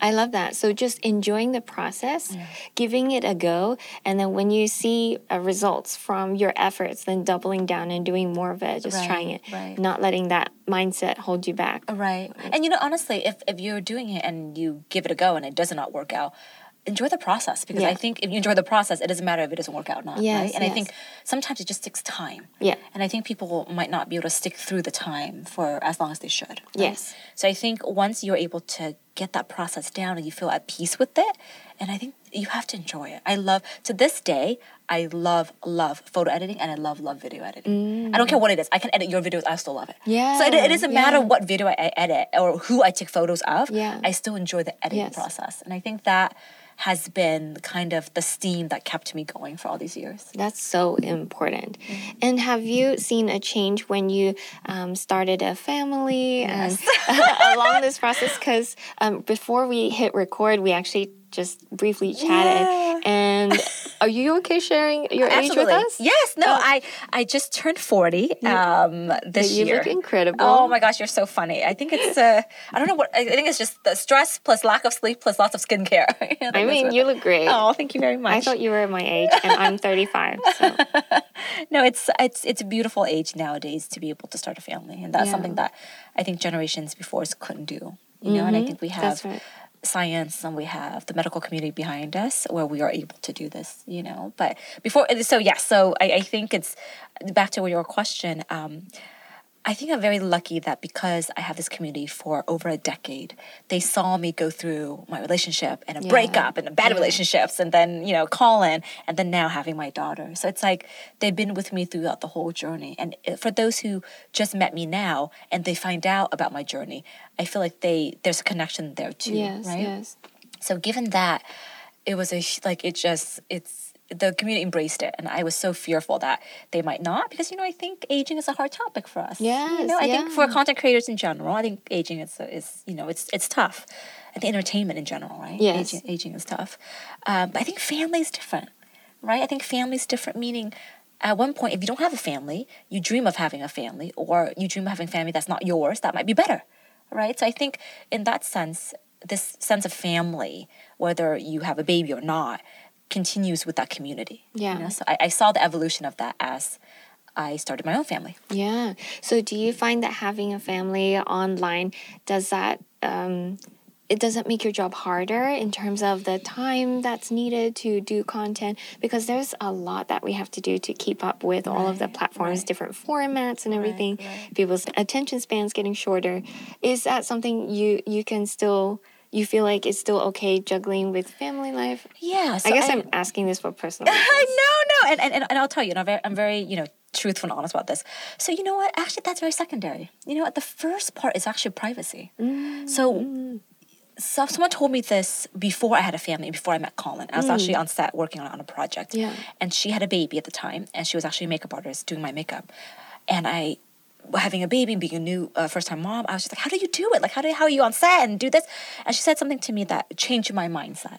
[SPEAKER 1] I love that. So just enjoying the process, giving it a go, and then when you see uh, results from your efforts, then doubling down and doing more of it, just trying it,
[SPEAKER 2] Right, right.
[SPEAKER 1] not letting that mindset hold you back.
[SPEAKER 2] Right. And you know, honestly, if, if you're doing it and you give it a go and it does not work out, enjoy the process because
[SPEAKER 1] Yeah.
[SPEAKER 2] I think if you enjoy the process, it doesn't matter if it doesn't work out or not.
[SPEAKER 1] Yes,
[SPEAKER 2] right? And I think sometimes it just takes time.
[SPEAKER 1] Yeah.
[SPEAKER 2] And I think people might not be able to stick through the time for as long as they should. right?
[SPEAKER 1] Yes.
[SPEAKER 2] So I think once you're able to get that process down and you feel at peace with it, and I think you have to enjoy it. I love to this day, I love, love photo editing and I love, love video editing. I don't care what it is. I can edit your videos, I still love it.
[SPEAKER 1] Yeah,
[SPEAKER 2] So it, it doesn't matter what video I, I edit or who I take photos of.
[SPEAKER 1] Yeah.
[SPEAKER 2] I still enjoy the editing
[SPEAKER 1] Yes.
[SPEAKER 2] process. And I think that has been kind of the steam that kept me going for all these years.
[SPEAKER 1] That's so important.
[SPEAKER 2] Mm-hmm.
[SPEAKER 1] And have you seen a change when you um, started a family and along this process? Because um, before we hit record, we actually just briefly chatted.
[SPEAKER 2] Yeah.
[SPEAKER 1] And are you okay sharing your age with us?
[SPEAKER 2] Yes. No,
[SPEAKER 1] Oh.
[SPEAKER 2] I I just turned 40 um this
[SPEAKER 1] you
[SPEAKER 2] year.
[SPEAKER 1] look incredible.
[SPEAKER 2] Oh my gosh, you're so funny. I think it's uh I don't know what I think it's just the stress plus lack of sleep plus lots of skincare. I
[SPEAKER 1] I mean, you look great.
[SPEAKER 2] Oh, thank you very much.
[SPEAKER 1] I thought you were my age, and I'm 35. So.
[SPEAKER 2] no, it's it's it's a beautiful age nowadays to be able to start a family, and that's
[SPEAKER 1] Yeah.
[SPEAKER 2] something that I think generations before us couldn't do. You know, and I think we have
[SPEAKER 1] Mm-hmm. Right.
[SPEAKER 2] Science and we have the medical community behind us where we are able to do this. You know, but before so yes, so I, I think it's back to your question. Um, I think I'm very lucky that because I have this community for over a decade, they saw me go through my relationship and a
[SPEAKER 1] Yeah.
[SPEAKER 2] breakup and a bad
[SPEAKER 1] Yeah.
[SPEAKER 2] relationships and then, you know, Colin and then now having my daughter. So it's like they've been with me throughout the whole journey. And for those who just met me now and they find out about my journey, I feel like they there's a connection there too,
[SPEAKER 1] Yes,
[SPEAKER 2] right?
[SPEAKER 1] yes.
[SPEAKER 2] So given that, it was a like it just it's the community embraced it, and I was so fearful that they might not because you know I think aging is a hard topic for us.
[SPEAKER 1] yes, you
[SPEAKER 2] know I think for content creators in general, I think aging is is you know it's it's tough. I think entertainment in general, right?
[SPEAKER 1] Yes.
[SPEAKER 2] aging, aging is tough. Um, but I think family is different, right? I think family is different, meaning. At one point, if you don't have a family, you dream of having a family, or you dream of having family that's not yours, that might be better, right? So I think in that sense, this sense of family, whether you have a baby or not, continues with that community. you
[SPEAKER 1] Yeah.
[SPEAKER 2] know? So I, I saw the evolution of that as I started my own family.
[SPEAKER 1] Yeah. So do you find that having a family online does that um it doesn't make your job harder in terms of the time that's needed to do content because there's a lot that we have to do to keep up with all of the platforms
[SPEAKER 2] right.
[SPEAKER 1] different formats and everything
[SPEAKER 2] right.
[SPEAKER 1] people's attention spans getting shorter is that something you you can still you feel like it's still okay juggling with family life?
[SPEAKER 2] Yeah, so
[SPEAKER 1] I guess I, am asking this for personal.
[SPEAKER 2] no, no, and, and and I'll tell you, and I'm very, I'm very, you know, truthful and honest about this. So you know what? Actually, that's very secondary. You know what? The first part is actually privacy. Mm. So. So someone told me this before I had a family, before I met Colin. I was mm. actually on set working on, on a project.
[SPEAKER 1] Yeah.
[SPEAKER 2] And she had a baby at the time, and she was actually a makeup artist doing my makeup. And I having a baby being a new uh, first time mom, I was just like, how do you do it? Like, how do how are you on set and do this? And she said something to me that changed my mindset.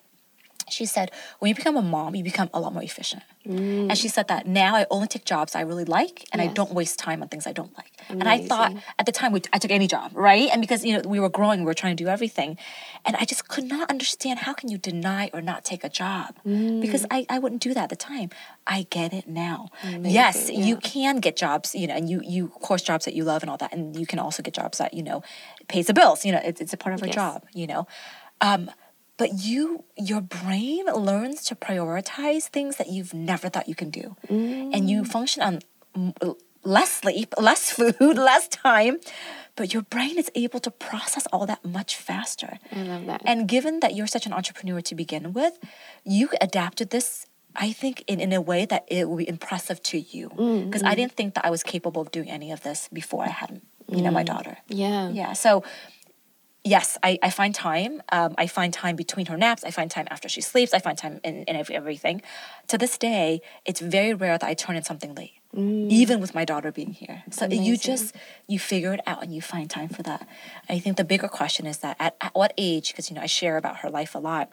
[SPEAKER 2] She said, when you become a mom, you become a lot more efficient. Mm. And she said that now I only take jobs I really like and yes. I don't waste time on things I don't like. Amazing. And I thought at the time we, I took any job, right? And because you know we were growing, we were trying to do everything. And I just could not understand how can you deny or not take a job? Mm. Because I, I wouldn't do that at the time. I get it now. Amazing. Yes, yeah. you can get jobs, you know, and you you course jobs that you love and all that. And you can also get jobs that, you know, pays the bills. You know, it's, it's a part of our yes. job, you know. Um, but you your brain learns to prioritize things that you've never thought you can do. Mm. and you mm. function on less sleep less food less time. But your brain is able to process all that much faster.
[SPEAKER 1] I love that.
[SPEAKER 2] And given that you're such an entrepreneur to begin with you adapted this I think in, in a way that it will be impressive to you. Because mm, I didn't think that I was capable of doing any of this before I had you know my mm. daughter.
[SPEAKER 1] Yeah.
[SPEAKER 2] Yeah so yes, I, I find time. Um, I find time between her naps. I find time after she sleeps. I find time in, in everything. To this day, it's very rare that I turn in something late, mm. even with my daughter being here. So Amazing. you just you figure it out and you find time for that. I think the bigger question is that at, at what age? Because you know I share about her life a lot.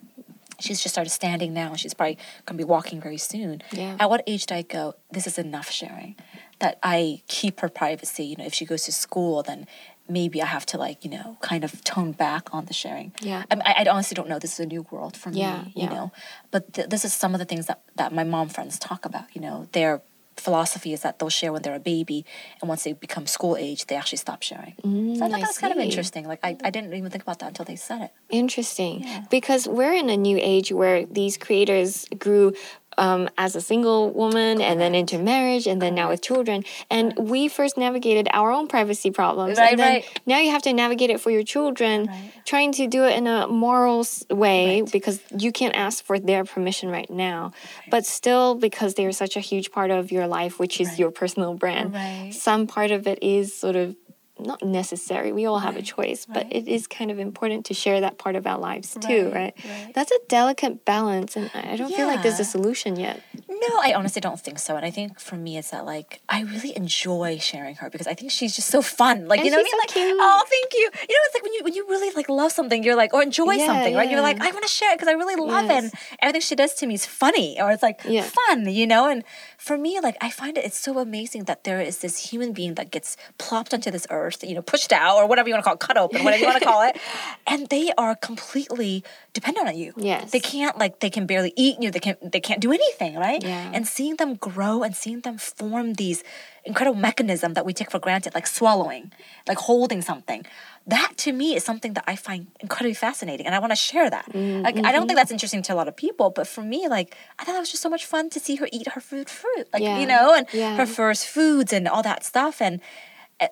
[SPEAKER 2] She's just started standing now. And she's probably gonna be walking very soon.
[SPEAKER 1] Yeah.
[SPEAKER 2] At what age do I go? This is enough sharing that I keep her privacy. You know, if she goes to school, then maybe I have to like you know kind of tone back on the sharing.
[SPEAKER 1] Yeah,
[SPEAKER 2] I, I honestly don't know. This is a new world for
[SPEAKER 1] yeah,
[SPEAKER 2] me. You yeah. know, but th- this is some of the things that that my mom friends talk about. You know, their philosophy is that they'll share when they're a baby, and once they become school age, they actually stop sharing. Mm, so I thought that's kind of interesting. Like I, I didn't even think about that until they said it.
[SPEAKER 1] Interesting, yeah. because we're in a new age where these creators grew um, as a single woman and then into marriage and then now with children. And we first navigated our own privacy problems.
[SPEAKER 2] Right,
[SPEAKER 1] and then
[SPEAKER 2] right.
[SPEAKER 1] now you have to navigate it for your children, right. trying to do it in a moral way right. because you can't ask for their permission right now. But still, because they're such a huge part of your life, which is your personal brand, some part of it is sort of not necessary. We all have right, a choice, right. but it is kind of important to share that part of our lives too, right? right? That's a delicate balance, and I don't yeah. feel like there's a solution yet.
[SPEAKER 2] No, I honestly don't think so. And I think for me, it's that like I really enjoy sharing her because I think she's just so fun. Like
[SPEAKER 1] and
[SPEAKER 2] you know
[SPEAKER 1] what I mean?
[SPEAKER 2] like
[SPEAKER 1] cute.
[SPEAKER 2] oh, thank you. You know, it's like when you when you really like love something, you're like or enjoy yeah, something, right? Yeah. You're like I want to share it because I really love yes. it. And everything she does to me is funny, or it's like fun, you know. And for me, like I find it, it's so amazing that there is this human being that gets plopped onto this earth, you know, pushed out or whatever you want to call it, cut open, whatever you want to call it, and they are completely dependent on you.
[SPEAKER 1] Yes,
[SPEAKER 2] they can't like they can barely eat you. They can't they can't do anything, right?
[SPEAKER 1] Yeah.
[SPEAKER 2] And seeing them grow and seeing them form these incredible mechanism that we take for granted, like swallowing, like holding something that to me is something that I find incredibly fascinating and I want to share that. Mm-hmm. Like I don't think mm-hmm. that's interesting to a lot of people, but for me, like I thought it was just so much fun to see her eat her food fruit. Like, yeah. you know, and yeah. her first foods and all that stuff. And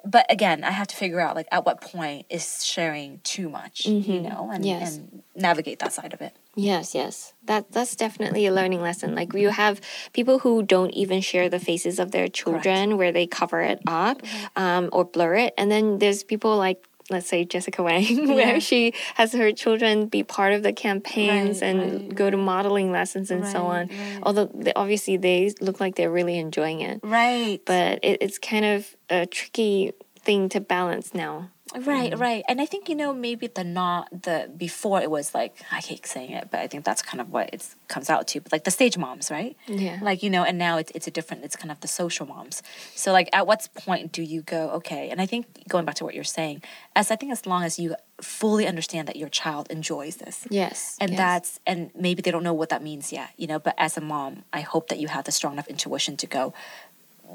[SPEAKER 2] but again, I have to figure out like at what point is sharing too much, mm-hmm. you know, and, yes. and navigate that side of it.
[SPEAKER 1] Yes, yes. That that's definitely a learning lesson. Like you have people who don't even share the faces of their children Correct. where they cover it up mm-hmm. um, or blur it. And then there's people like let's say Jessica Wang, yeah. where she has her children be part of the campaigns right, and right, go to modeling lessons and so on. Although they, obviously they look like they're really enjoying it.
[SPEAKER 2] Right.
[SPEAKER 1] But it, it's kind of a tricky thing to balance now.
[SPEAKER 2] Right, mm. right. And I think, you know, maybe the not the before it was like I hate saying it, but I think that's kind of what it comes out to. But like the stage moms, right?
[SPEAKER 1] Yeah.
[SPEAKER 2] Like, you know, and now it's it's a different it's kind of the social moms. So like at what point do you go, okay, and I think going back to what you're saying, as I think as long as you fully understand that your child enjoys this.
[SPEAKER 1] Yes.
[SPEAKER 2] And
[SPEAKER 1] yes.
[SPEAKER 2] that's and maybe they don't know what that means yet, you know, but as a mom, I hope that you have the strong enough intuition to go,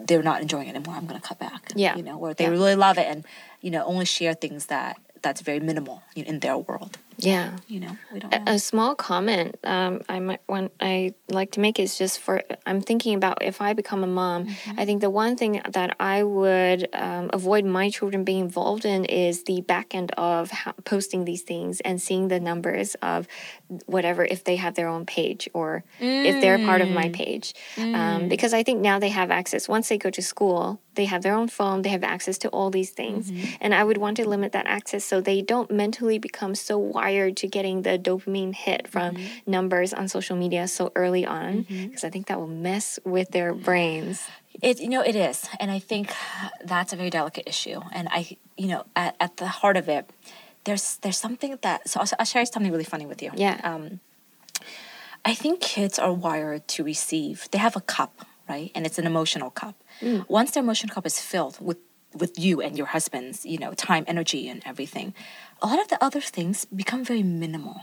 [SPEAKER 2] they're not enjoying it anymore. I'm going to cut back.
[SPEAKER 1] Yeah.
[SPEAKER 2] You know, where they
[SPEAKER 1] yeah.
[SPEAKER 2] really love it and, you know, only share things that that's very minimal in their world.
[SPEAKER 1] Yeah.
[SPEAKER 2] You know, we don't.
[SPEAKER 1] A, a small comment um, I might want I like to make is just for I'm thinking about if I become a mom.
[SPEAKER 2] Mm-hmm.
[SPEAKER 1] I think the one thing that I would um, avoid my children being involved in is the back end of how, posting these things and seeing the numbers of whatever if they have their own page or if they're part of
[SPEAKER 2] Mm.
[SPEAKER 1] my page. Um, because I think now they have access once they go to school. They have their own phone. They have access to all these things,
[SPEAKER 2] Mm-hmm.
[SPEAKER 1] and I would want to limit that access so they don't mentally become so wired to getting the dopamine hit from
[SPEAKER 2] Mm-hmm.
[SPEAKER 1] numbers on social media so early on because I think that will mess with their brains.
[SPEAKER 2] It you know it is, and I think that's a very delicate issue. And I you know at, at the heart of it, there's there's something that so I'll, I'll share something really funny with you.
[SPEAKER 1] Yeah.
[SPEAKER 2] Um, I think kids are wired to receive. They have a cup, right, and it's an emotional cup. Once their emotional cup is filled with with you and your husband's, you know, time, energy, and everything, a lot of the other things become very minimal.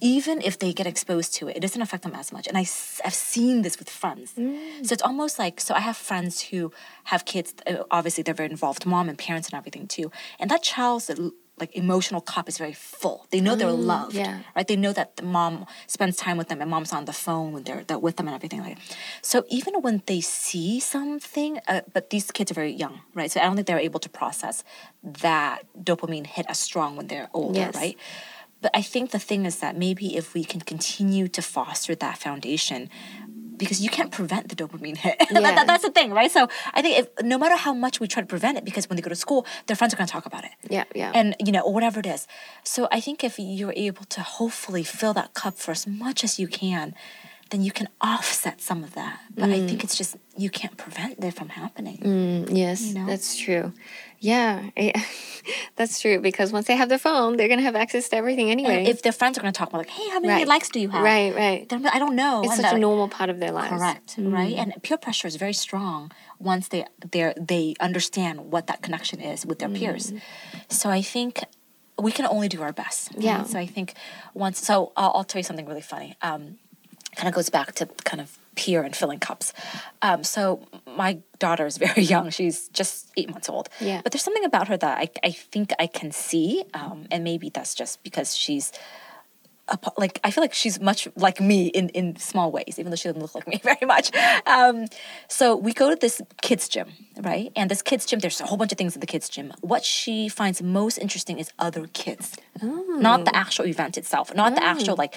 [SPEAKER 2] Even if they get exposed to it, it doesn't affect them as much. And I, have seen this with friends. So it's almost like, so I have friends who have kids, uh, obviously they're very involved, mom and parents and everything too. And that child's like emotional cup is very full. They know they're loved,
[SPEAKER 1] yeah.
[SPEAKER 2] right? They know that the mom spends time with them and mom's on the phone when they're, they're with them and everything like that. So even when they see something, uh, but these kids are very young, right? So I don't think they're able to process that dopamine hit as strong when they're older,
[SPEAKER 1] Yes.
[SPEAKER 2] right? But I think the thing is that maybe if we can continue to foster that foundation, because you can't prevent the dopamine hit. That-
[SPEAKER 1] Yeah.
[SPEAKER 2] that- that's the thing, right? So I think if no matter how much we try to prevent it, because when they go to school, their friends are going to talk about it
[SPEAKER 1] Yeah, yeah.
[SPEAKER 2] and you know or whatever it is so i think if you're able to hopefully fill that cup for as much as you can then you can offset some of that but i think it's just you can't prevent it from happening
[SPEAKER 1] Mm, yes,
[SPEAKER 2] know?
[SPEAKER 1] that's true. Yeah, I- that's true because once they have their phone, they're gonna have access to everything anyway.
[SPEAKER 2] and if their friends are going to talk about like hey how many
[SPEAKER 1] Right.
[SPEAKER 2] likes do you have
[SPEAKER 1] right, right.
[SPEAKER 2] then i don't know
[SPEAKER 1] It's
[SPEAKER 2] And
[SPEAKER 1] such a
[SPEAKER 2] that-
[SPEAKER 1] normal part of their lives.
[SPEAKER 2] correct right and peer pressure is very strong once they they they understand what that connection is with their peers so i think we can only do our best?
[SPEAKER 1] Yeah.
[SPEAKER 2] so i think once so i'll, I'll tell you something really funny um kind of goes back to kind of peer and filling cups um so my daughter is very young she's just eight months old
[SPEAKER 1] Yeah.
[SPEAKER 2] but there's something about her that i, I think i can see um and maybe that's just because she's a like I feel like she's much like me in in small ways, even though she doesn't look like me very much. Um, so we go to this kids gym, right? And this kids gym, there's a whole bunch of things in the kids gym. What she finds most interesting is other kids, not the actual event itself, not the actual like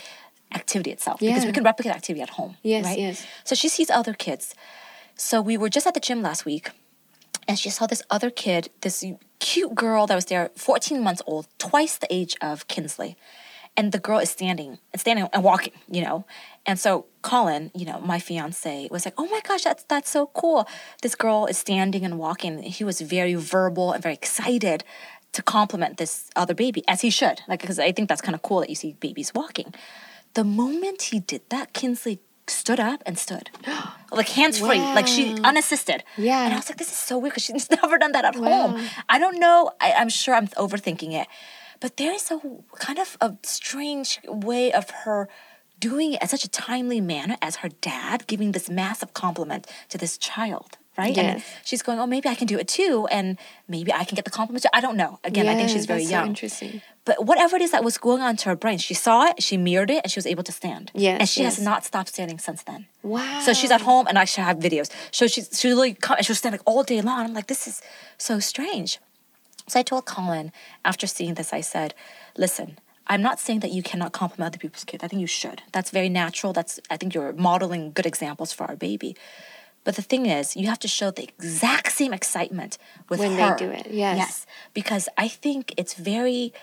[SPEAKER 2] activity itself, because we can replicate activity at home.
[SPEAKER 1] Yes,
[SPEAKER 2] right?
[SPEAKER 1] yes.
[SPEAKER 2] So she sees other kids. So we were just at the gym last week, and she saw this other kid, this cute girl that was there, 14 months old, twice the age of Kinsley. And the girl is standing and standing and walking, you know. And so Colin, you know, my fiance, was like, "Oh my gosh, that's that's so cool. This girl is standing and walking." He was very verbal and very excited to compliment this other baby, as he should. Like, because I think that's kind of cool that you see babies walking. The moment he did that, Kinsley stood up and stood, like hands free, like she unassisted.
[SPEAKER 1] Yeah.
[SPEAKER 2] And I was like, this is so weird because she's never done that at
[SPEAKER 1] Wow.
[SPEAKER 2] home. I don't know. I, I'm sure I'm overthinking it, but there is a kind of a strange way of her doing it at such a timely manner as her dad giving this massive compliment to this child. Right? And she's going, Oh, maybe I can do it too. And maybe I can get the compliment. I don't know. Again, I think she's very
[SPEAKER 1] that's so
[SPEAKER 2] young.
[SPEAKER 1] interesting.
[SPEAKER 2] But whatever it is that was going on to her brain, she saw it, she mirrored it, and she was able to stand.
[SPEAKER 1] Yes,
[SPEAKER 2] And she has not stopped standing since then.
[SPEAKER 1] Wow.
[SPEAKER 2] So she's at home, and I should have videos. So she's she literally come and she'll stand like all day long. I'm like, this is so strange. So I told Colin after seeing this, I said, listen. I'm not saying that you cannot compliment other people's kids. I think you should. That's very natural. That's I think you're modeling good examples for our baby. But the thing is, you have to show the exact same excitement with
[SPEAKER 1] When they do it, yes.
[SPEAKER 2] Yes, because I think it's very,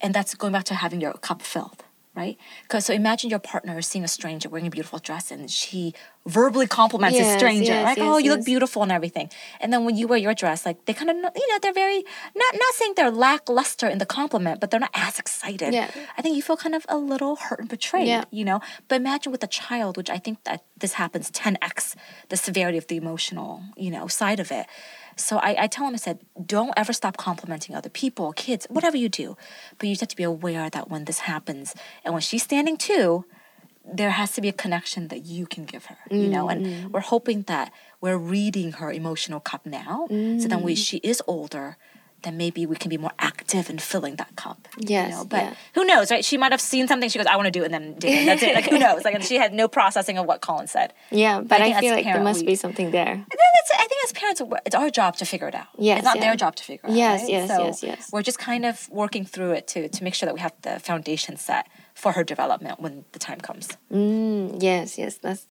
[SPEAKER 2] and that's going back to having your cup filled, right? Because so imagine your partner seeing a stranger wearing a beautiful dress, and she verbally compliments
[SPEAKER 1] Yes,
[SPEAKER 2] a stranger,
[SPEAKER 1] yes,
[SPEAKER 2] like,
[SPEAKER 1] yes,
[SPEAKER 2] "Oh, you look beautiful" and everything. And then when you wear your dress, like they kind of, you know, they're very not not saying they're lackluster in the compliment, but they're not as excited.
[SPEAKER 1] Yeah.
[SPEAKER 2] I think you feel kind of a little hurt and betrayed,
[SPEAKER 1] Yeah.
[SPEAKER 2] you know. But imagine with a child, which I think that this happens 10x the severity of the emotional, you know, side of it. So I, I tell him, I said, don't ever stop complimenting other people, kids, whatever you do. But you just have to be aware that when this happens and when she's standing too, there has to be a connection that you can give her, you know, and mm-hmm. we're hoping that we're reading her emotional cup now. So then when mm. she is older, then maybe we can be more active in filling that cup.
[SPEAKER 1] Yes,
[SPEAKER 2] You know? But
[SPEAKER 1] yeah.
[SPEAKER 2] who knows, right? She might have seen something. She goes, I want to do it, and then did it. That's it. Like, who knows? Like, and she had no processing of what Colin said.
[SPEAKER 1] Yeah, but
[SPEAKER 2] I
[SPEAKER 1] I, feel like there must
[SPEAKER 2] we-
[SPEAKER 1] be something there.
[SPEAKER 2] And then it's, I think as parents, it's our job to figure it out.
[SPEAKER 1] Yes,
[SPEAKER 2] it's not
[SPEAKER 1] yeah.
[SPEAKER 2] their job to figure it
[SPEAKER 1] Yes,
[SPEAKER 2] out. right?
[SPEAKER 1] yes,
[SPEAKER 2] So
[SPEAKER 1] yes, yes.
[SPEAKER 2] We're just kind of working through it to to make sure that we have the foundation set for her development when the time comes.
[SPEAKER 1] Mm, yes, yes, that's.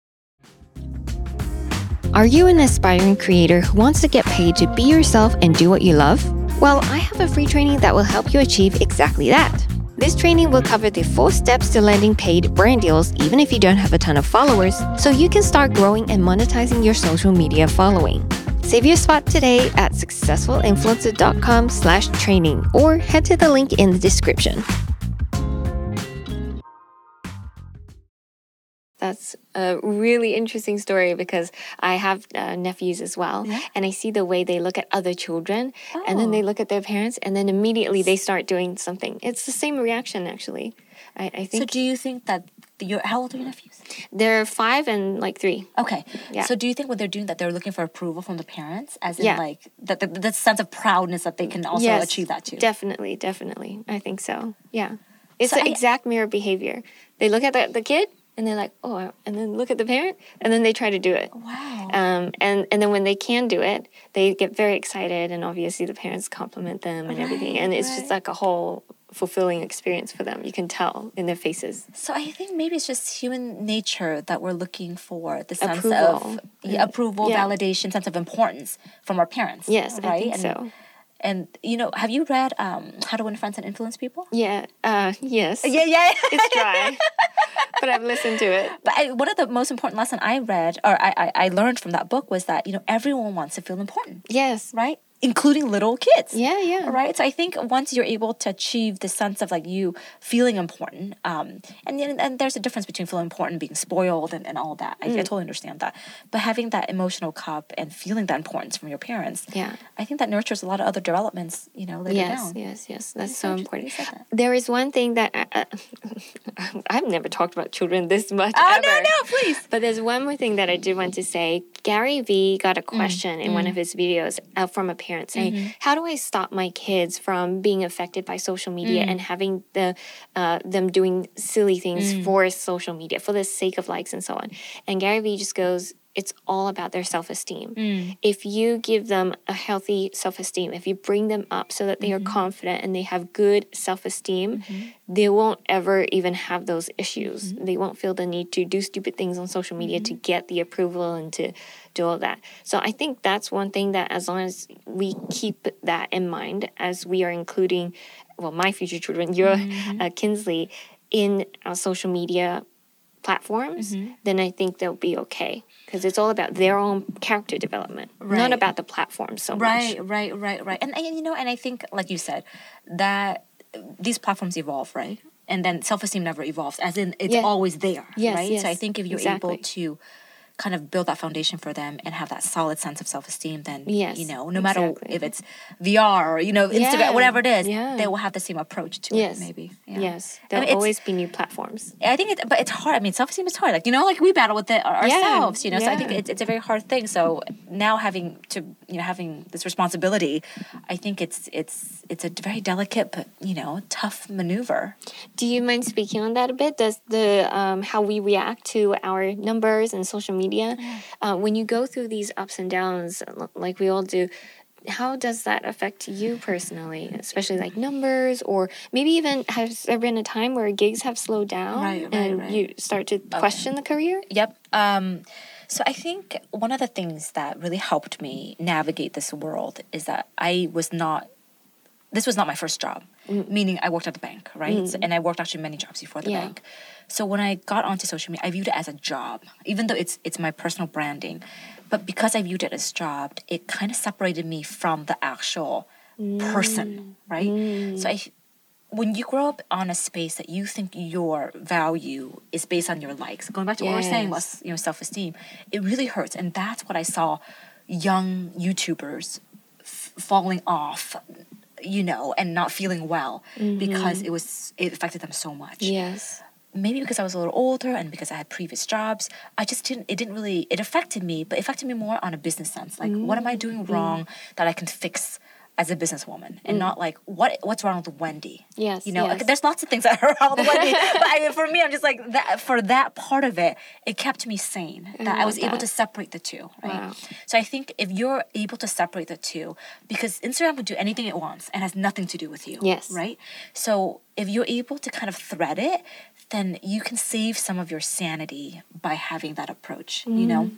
[SPEAKER 1] Are you an aspiring creator who wants to get paid to be yourself and do what you love? Well, I have a free training that will help you achieve exactly that. This training will cover the four steps to landing paid brand deals even if you don't have a ton of followers, so you can start growing and monetizing your social media following. Save your spot today at successfulinfluencer.com slash training or head to the link in the description. That's a really interesting story because I have uh, nephews as well,
[SPEAKER 2] Yeah.
[SPEAKER 1] and I see the way they look at other children, and then they
[SPEAKER 2] Oh.
[SPEAKER 1] look at their parents, and then immediately they start doing something. It's the same reaction, actually. I, I think.
[SPEAKER 2] So do you think that your how old are your nephews?
[SPEAKER 1] they're five and like three.
[SPEAKER 2] Okay.
[SPEAKER 1] Yeah.
[SPEAKER 2] So do you think when they're doing that, they're looking for approval from the parents, as in
[SPEAKER 1] Yeah.
[SPEAKER 2] like that the, the sense of proudness that they can also
[SPEAKER 1] yes,
[SPEAKER 2] achieve that too?
[SPEAKER 1] Definitely, definitely. I think so. Yeah, it's
[SPEAKER 2] So
[SPEAKER 1] the
[SPEAKER 2] I-
[SPEAKER 1] exact mirror behavior. They look at the, the kid, and they're like, oh, and then look at the parent, and then they try to do it.
[SPEAKER 2] Wow.
[SPEAKER 1] Um, and and then when they can do it, they get very excited, and obviously the parents compliment them and everything, and it's just like a whole fulfilling experience for them. You can tell in their faces.
[SPEAKER 2] So I think maybe it's just human nature that we're looking for the sense
[SPEAKER 1] Approval.
[SPEAKER 2] of yeah, approval,
[SPEAKER 1] Yeah.
[SPEAKER 2] validation, sense of importance from our parents.
[SPEAKER 1] Yes,
[SPEAKER 2] right?
[SPEAKER 1] I think
[SPEAKER 2] and,
[SPEAKER 1] so.
[SPEAKER 2] And you know, have you read um, How to Win Friends and Influence People?
[SPEAKER 1] Yeah. Uh, yes.
[SPEAKER 2] Yeah, yeah.
[SPEAKER 1] It's dry, but I've listened to it.
[SPEAKER 2] But I, one of the most important lesson I read or I, I, I learned from that book was that you know everyone wants to feel important,
[SPEAKER 1] Yes.
[SPEAKER 2] right? Including little kids.
[SPEAKER 1] Yeah. Yeah.
[SPEAKER 2] Right. So I think once you're able to achieve the sense of like you feeling important, um, and then and there's a difference between feeling important, being spoiled, and, and all that. I, I
[SPEAKER 1] Mm.
[SPEAKER 2] totally understand that. But having that emotional cup and feeling that importance from your parents,
[SPEAKER 1] Yeah.
[SPEAKER 2] I think that nurtures a lot of other developments. You know, later
[SPEAKER 1] Yes,
[SPEAKER 2] down.
[SPEAKER 1] yes, yes. That's
[SPEAKER 2] It's
[SPEAKER 1] so important.
[SPEAKER 2] that.
[SPEAKER 1] There is one thing that I, I, I've never talked about children this much.
[SPEAKER 2] Oh
[SPEAKER 1] ever.
[SPEAKER 2] no, no, please.
[SPEAKER 1] But there's one more thing that I did want to say. Gary Vee got a
[SPEAKER 2] Mm,
[SPEAKER 1] question in one of his videos uh, from a parent saying,
[SPEAKER 2] Mm-hmm.
[SPEAKER 1] "How do I stop my kids from being affected by social media
[SPEAKER 2] Mm.
[SPEAKER 1] and having the uh, them doing silly things
[SPEAKER 2] Mm.
[SPEAKER 1] for social media for the sake of likes and so on?" And Gary Vee just goes. It's all about their self esteem.
[SPEAKER 2] Mm.
[SPEAKER 1] If you give them a healthy self esteem, if you bring them up so that they
[SPEAKER 2] Mm-hmm.
[SPEAKER 1] are confident and they have good self esteem, they won't ever even have those issues.
[SPEAKER 2] Mm-hmm.
[SPEAKER 1] They won't feel the need to do stupid things on social media to get the approval and to do all that. So I think that's one thing that as long as we keep that in mind as we are including, well, my future children, your
[SPEAKER 2] Mm-hmm.
[SPEAKER 1] uh, Kinsley, in our social media platforms,
[SPEAKER 2] Mm-hmm.
[SPEAKER 1] then I think they'll be okay because it's all about their own character development, not about the platform so
[SPEAKER 2] Right,
[SPEAKER 1] much.
[SPEAKER 2] right, right, right. And, and you know, and I think, like you said, that these platforms evolve, right? And then self esteem never evolves, as in it's
[SPEAKER 1] Yeah.
[SPEAKER 2] always there,
[SPEAKER 1] Yes,
[SPEAKER 2] right? So I think if you're
[SPEAKER 1] exactly.
[SPEAKER 2] able to kind of build that foundation for them and have that solid sense of self esteem, then
[SPEAKER 1] Yes,
[SPEAKER 2] you know, no matter if it's VR or you know Instagram,
[SPEAKER 1] Yeah,
[SPEAKER 2] whatever it is,
[SPEAKER 1] yeah.
[SPEAKER 2] they will have the same approach to
[SPEAKER 1] Yes.
[SPEAKER 2] it, maybe. Yeah.
[SPEAKER 1] Yes, there'll
[SPEAKER 2] mean,
[SPEAKER 1] always be new platforms.
[SPEAKER 2] I think it's, but it's hard. I mean, self esteem is hard. Like you know, like we battle with it ourselves. You know, so I think it's, it's a very hard thing. So now having to you know having this responsibility, I think it's it's it's a very delicate but you know tough maneuver.
[SPEAKER 1] Do you mind speaking on that a bit? Does the um, how we react to our numbers and social media, uh, when you go through these ups and downs, like we all do, how does that affect you personally, especially like numbers, or maybe even has there been a time where gigs have slowed down
[SPEAKER 2] Right, right,
[SPEAKER 1] and
[SPEAKER 2] right.
[SPEAKER 1] you start to question the career?
[SPEAKER 2] Yep. Um, so I think one of the things that really helped me navigate this world is that I was not. This was not my first job, Mm. meaning I worked at the bank, right? So- and I worked actually many jobs before the
[SPEAKER 1] Yeah.
[SPEAKER 2] bank. So when I got onto social media, I viewed it as a job, even though it's it's my personal branding. But because I viewed it as a job, it kind of separated me from the actual mm. person, right? So I, when you grow up on a space that you think your value is based on your likes, going back to what we we're saying
[SPEAKER 1] Yes.
[SPEAKER 2] was you know self esteem, it really hurts, and that's what I saw young YouTubers f- falling off, you know, and not feeling well because mm-hmm. it was it affected them so much
[SPEAKER 1] Yes.
[SPEAKER 2] maybe because I was a little older and because I had previous jobs, I just didn't. It didn't really. It affected me, but it affected me more on a business sense. Like, what am I doing mm-hmm. wrong that I can fix as a businesswoman and mm. not like what what's wrong with Wendy.
[SPEAKER 1] Yes,
[SPEAKER 2] You know,
[SPEAKER 1] yes.
[SPEAKER 2] like, there's lots of things that are wrong with Wendy. but I mean, for me, I'm just like that for that part of it, it kept me sane. That I was able to separate the two. Right.
[SPEAKER 1] Wow.
[SPEAKER 2] So I think if you're able to separate the two, because Instagram will do anything it wants and has nothing to do with you.
[SPEAKER 1] Yes.
[SPEAKER 2] Right? So if you're able to kind of thread it, then you can save some of your sanity by having that approach. You know? Mm.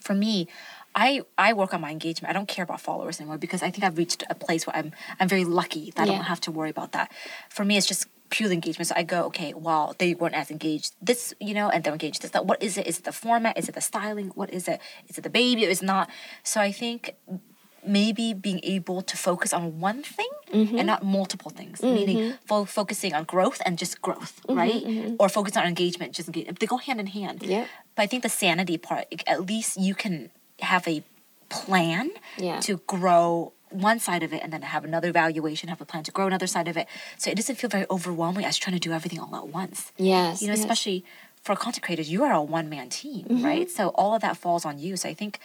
[SPEAKER 2] For me, I, I work on my engagement. I don't care about followers anymore because I think I've reached a place where I'm I'm very lucky that I don't have to worry about that. For me, it's just pure engagement. So I go, okay, well, they weren't as engaged. This, you know, and they're engaged. This, that. What is it? Is it the format? Is it the styling? What is it? Is it the baby? Or is it not? So I think maybe being able to focus on one thing and mm-hmm. not multiple things, mm-hmm. meaning fo- focusing on growth and just growth, mm-hmm, right? Or focusing on engagement, just engage. They go hand in hand.
[SPEAKER 1] yeah
[SPEAKER 2] But I think the sanity part, at least you can have a plan
[SPEAKER 1] Yeah.
[SPEAKER 2] to grow one side of it and then have another evaluation, have a plan to grow another side of it. So it doesn't feel very overwhelming as trying to do everything all at once.
[SPEAKER 1] Yes.
[SPEAKER 2] You know,
[SPEAKER 1] yes.
[SPEAKER 2] especially for content creators, you are a one man team,
[SPEAKER 1] Mm-hmm.
[SPEAKER 2] right? So all of that falls on you. So I think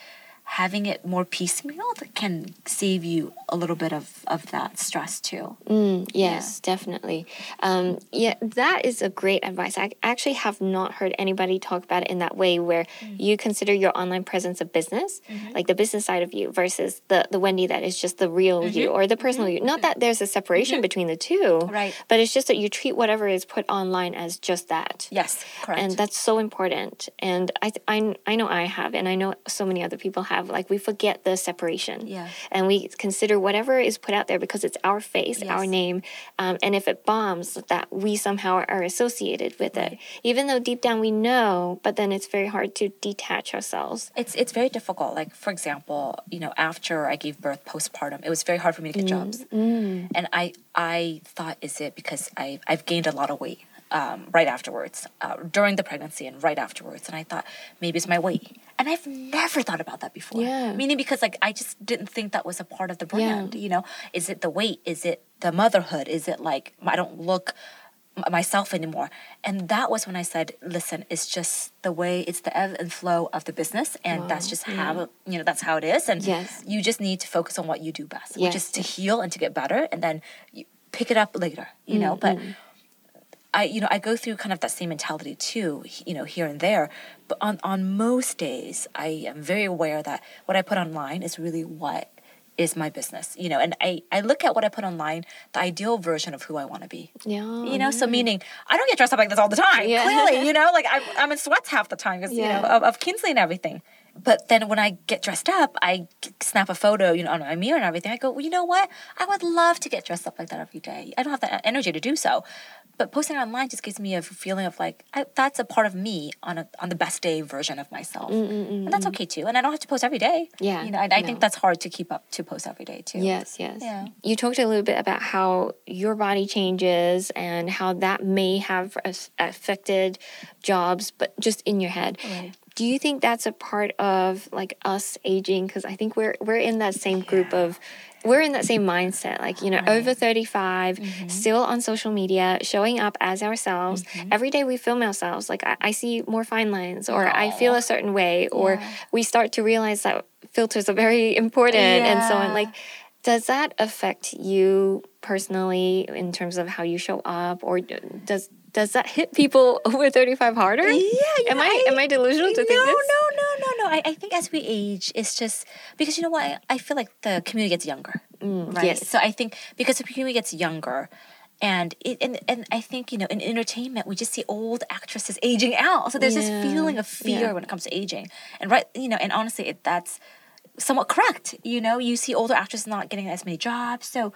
[SPEAKER 2] having it more piecemeal can save you a little bit of, of that stress too.
[SPEAKER 1] Mm, yes, definitely. Um, yeah, that is a great advice. I actually have not heard anybody talk about it in that way where
[SPEAKER 2] Mm.
[SPEAKER 1] you consider your online presence a business,
[SPEAKER 2] Mm-hmm.
[SPEAKER 1] like the business side of you versus the, the Wendy that is just the real you or the personal you. Not that there's a separation between the two,
[SPEAKER 2] Mm-hmm. Right.
[SPEAKER 1] but it's just that you treat whatever is put online as just that.
[SPEAKER 2] Yes, correct.
[SPEAKER 1] And that's so important. And I, I, I know I have, and I know so many other people have. Like we forget the separation.
[SPEAKER 2] Yeah.
[SPEAKER 1] And we consider whatever is put out there because it's our face, our name, um, and if it bombs, that we somehow are associated with it. Even though deep down we know, but then it's very hard to detach ourselves.
[SPEAKER 2] it's it's very difficult. Like for example, you know, after I gave birth postpartum, it was very hard for me to get jobs, and I I thought, is it because I I've gained a lot of weight um, right afterwards, uh, during the pregnancy and right afterwards, and I thought maybe it's my weight, and I've never thought about that before.
[SPEAKER 1] Yeah.
[SPEAKER 2] Meaning because like I just didn't think that was a part of the brand. You know, is it the weight? Is it the motherhood? Is it like I don't look myself anymore. And that was when I said, listen, it's just the way it's the ebb and flow of the business and that's just how you know that's how it is and
[SPEAKER 1] Yes.
[SPEAKER 2] you just need to focus on what you do best, which is to heal and to get better and then you pick it up later, you know, but I you know I go through kind of that same mentality too, you know, here and there. But on on most days, I am very aware that what I put online is really what is my business, you know. And I I look at what I put online, the ideal version of who I want to be.
[SPEAKER 1] Yeah.
[SPEAKER 2] You know, so meaning I don't get dressed up like this all the time.
[SPEAKER 1] Yeah.
[SPEAKER 2] Clearly, you know, like I'm, I'm in sweats half the time because you know of, of Kinsley and everything. But then when I get dressed up, I snap a photo, you know, on my mirror and everything. I go, well, you know what? I would love to get dressed up like that every day. I don't have the energy to do so, but posting it online just gives me a feeling of like I, that's a part of me on a on the best day version of myself, mm, mm, mm, and that's okay too. And I don't have to post every day.
[SPEAKER 1] Yeah,
[SPEAKER 2] you know, I, I
[SPEAKER 1] no.
[SPEAKER 2] think that's hard to keep up to post every day too.
[SPEAKER 1] Yes, yes.
[SPEAKER 2] Yeah.
[SPEAKER 1] You talked a little bit about how your body changes and how that may have affected jobs, but just in your head.
[SPEAKER 2] Right.
[SPEAKER 1] Do you think that's a part of like us aging? Because I think we're we're in that same group of we're in that same mindset, like you know, over 35,
[SPEAKER 2] Mm-hmm.
[SPEAKER 1] still on social media, showing up as ourselves.
[SPEAKER 2] Mm-hmm.
[SPEAKER 1] Every day we film ourselves. Like I, I see more fine lines, or I feel a certain way, or
[SPEAKER 2] Yeah.
[SPEAKER 1] we start to realize that filters are very important, and so on. Like, does that affect you personally in terms of how you show up, or does does that hit people over 35 harder?
[SPEAKER 2] Yeah,
[SPEAKER 1] am
[SPEAKER 2] know,
[SPEAKER 1] I, am I delusional to
[SPEAKER 2] no,
[SPEAKER 1] think this?
[SPEAKER 2] No, no, no, no. no. I, I think as we age, it's just because you know what? I, I feel like the community gets younger, right?
[SPEAKER 1] Mm, yes.
[SPEAKER 2] So I think because the community gets younger, and it and, and I think you know in entertainment we just see old actresses aging out. So there's
[SPEAKER 1] Yeah,
[SPEAKER 2] this feeling of fear
[SPEAKER 1] yeah.
[SPEAKER 2] when it comes to aging, and right, you know, and honestly, it, that's somewhat correct. You know, you see older actresses not getting as many jobs, so.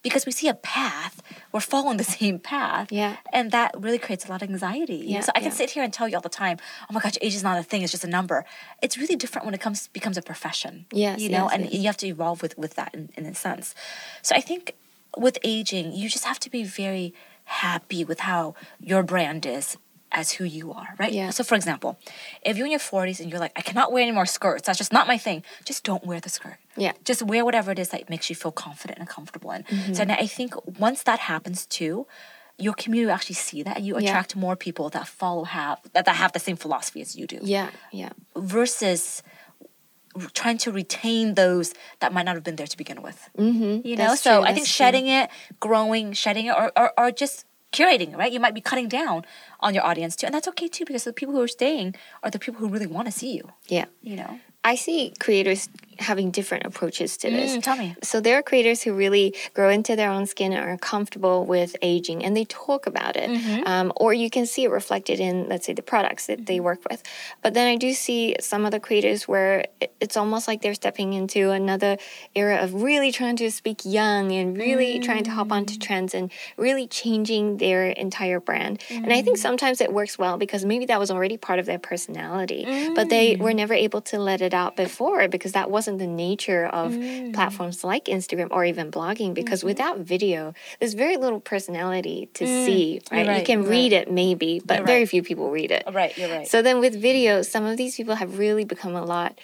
[SPEAKER 2] Because we see a path, we're following the same path.
[SPEAKER 1] Yeah.
[SPEAKER 2] And that really creates a lot of anxiety.
[SPEAKER 1] Yeah,
[SPEAKER 2] So I can
[SPEAKER 1] yeah.
[SPEAKER 2] sit here and tell you all the time, oh my gosh, age is not a thing, it's just a number. It's really different when it comes becomes a profession.
[SPEAKER 1] Yes,
[SPEAKER 2] You know,
[SPEAKER 1] yes,
[SPEAKER 2] and
[SPEAKER 1] yes.
[SPEAKER 2] you have to evolve with, with that in, in a sense. So I think with aging, you just have to be very happy with how your brand is as who you are, right?
[SPEAKER 1] Yeah.
[SPEAKER 2] So for example, if you're in your 40s and you're like, I cannot wear any more skirts, that's just not my thing, just don't wear the skirt.
[SPEAKER 1] Yeah.
[SPEAKER 2] Just wear whatever it is that makes you feel confident and comfortable in.
[SPEAKER 1] Mm-hmm.
[SPEAKER 2] So and I think once that happens too, your community will actually see that and you
[SPEAKER 1] Yeah.
[SPEAKER 2] attract more people that follow have that, that have the same philosophy as you do
[SPEAKER 1] Yeah, yeah.
[SPEAKER 2] versus trying to retain those that might not have been there to begin with.
[SPEAKER 1] Mm-hmm.
[SPEAKER 2] You know, so I think shedding it, growing, shedding it, or, or, or just curating, right? You might be cutting down on your audience too, and that's okay too because the people who are staying are the people who really want to see you.
[SPEAKER 1] Yeah.
[SPEAKER 2] You know,
[SPEAKER 1] I see creators having different approaches to this.
[SPEAKER 2] Mm, tell me.
[SPEAKER 1] So there are creators who really grow into their own skin and are comfortable with aging and they talk about it.
[SPEAKER 2] Mm-hmm.
[SPEAKER 1] Um, or you can see it reflected in, let's say, the products that they work with. But then I do see some other creators where it's almost like they're stepping into another era of really trying to speak young and really trying to hop onto trends and really changing their entire brand. And I think sometimes it works well because maybe that was already part of their personality, but they were never able to let it out before because that wasn't the nature of mm. platforms like Instagram or even blogging. Because mm-hmm. without video, there's very little personality to mm. see, right? You
[SPEAKER 2] right,
[SPEAKER 1] can
[SPEAKER 2] you're
[SPEAKER 1] read it maybe, but
[SPEAKER 2] You're
[SPEAKER 1] very
[SPEAKER 2] right.
[SPEAKER 1] few people read it.
[SPEAKER 2] Right, you're right.
[SPEAKER 1] So then with video, some of these people have really become a lot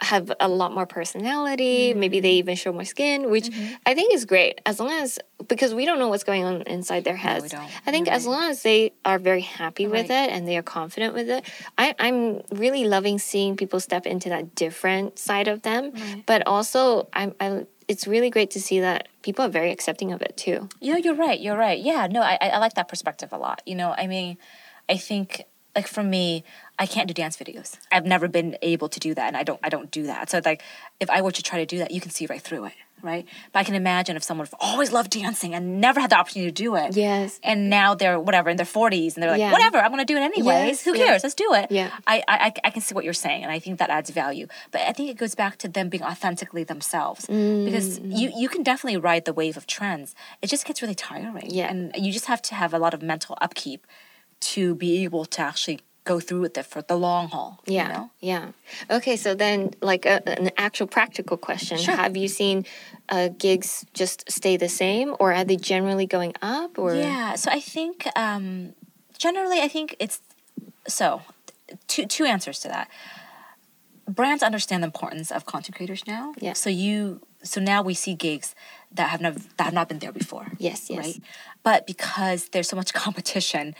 [SPEAKER 1] have a lot more personality.
[SPEAKER 2] Mm-hmm.
[SPEAKER 1] Maybe they even show more skin, which I think is great as long as because we don't know what's going on inside their heads.
[SPEAKER 2] don't.
[SPEAKER 1] I think
[SPEAKER 2] You're
[SPEAKER 1] as long as they are very happy with it and they are confident with it, I, I'm really loving seeing people step into that different side of them. But also, I'm, I, it's really great to see that people are very accepting of it too.
[SPEAKER 2] Yeah, you're right. You're right. Yeah, no, I I like that perspective a lot. You know, I mean, I think like for me, I can't do dance videos. I've never been able to do that, and I don't. I don't do that. So like, if I were to try to do that, you can see right through it, right? But I can imagine if someone always loved dancing and never had the opportunity to do it.
[SPEAKER 1] Yes.
[SPEAKER 2] And now they're whatever in their forties, and they're like,
[SPEAKER 1] Yeah.
[SPEAKER 2] whatever, I'm gonna do it anyways.
[SPEAKER 1] Yes,
[SPEAKER 2] Who cares? Let's do it.
[SPEAKER 1] Yeah.
[SPEAKER 2] I, I I- can see what you're saying, and I think that adds value. But I think it goes back to them being authentically themselves, because
[SPEAKER 1] Mm.
[SPEAKER 2] you you can definitely ride the wave of trends. It just gets really tiring,
[SPEAKER 1] Yeah.
[SPEAKER 2] and you just have to have a lot of mental upkeep to be able to actually go through with it for the long haul. you
[SPEAKER 1] Yeah.
[SPEAKER 2] know?
[SPEAKER 1] Yeah. Okay. So then, like a, an actual practical question
[SPEAKER 2] Sure.
[SPEAKER 1] Have you seen uh, gigs just stay the same or are they generally going up? Or
[SPEAKER 2] Yeah. So I think um, generally, I think it's so two two answers to that. Brands understand the importance of content creators now.
[SPEAKER 1] Yeah.
[SPEAKER 2] So you so now we see gigs that have not that have not been there before.
[SPEAKER 1] Yes, yes.
[SPEAKER 2] Right. But because there's so much competition,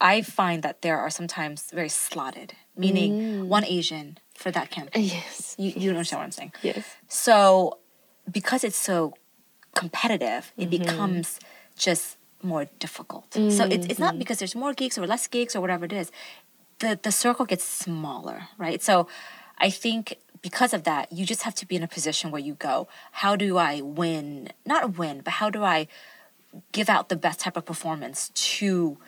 [SPEAKER 2] I find that there are sometimes very slotted, meaning
[SPEAKER 1] Mm.
[SPEAKER 2] one Asian for that campaign.
[SPEAKER 1] Yes.
[SPEAKER 2] You you understand what I'm saying?
[SPEAKER 1] Yes.
[SPEAKER 2] So, because it's so competitive, it
[SPEAKER 1] Mm-hmm.
[SPEAKER 2] becomes just more difficult. So it's, it's
[SPEAKER 1] Mm-hmm.
[SPEAKER 2] not because there's more geeks or less geeks or whatever it is. The the circle gets smaller, right? So, I think because of that, you just have to be in a position where you go, how do I win? Not win, but how do I give out the best type of performance to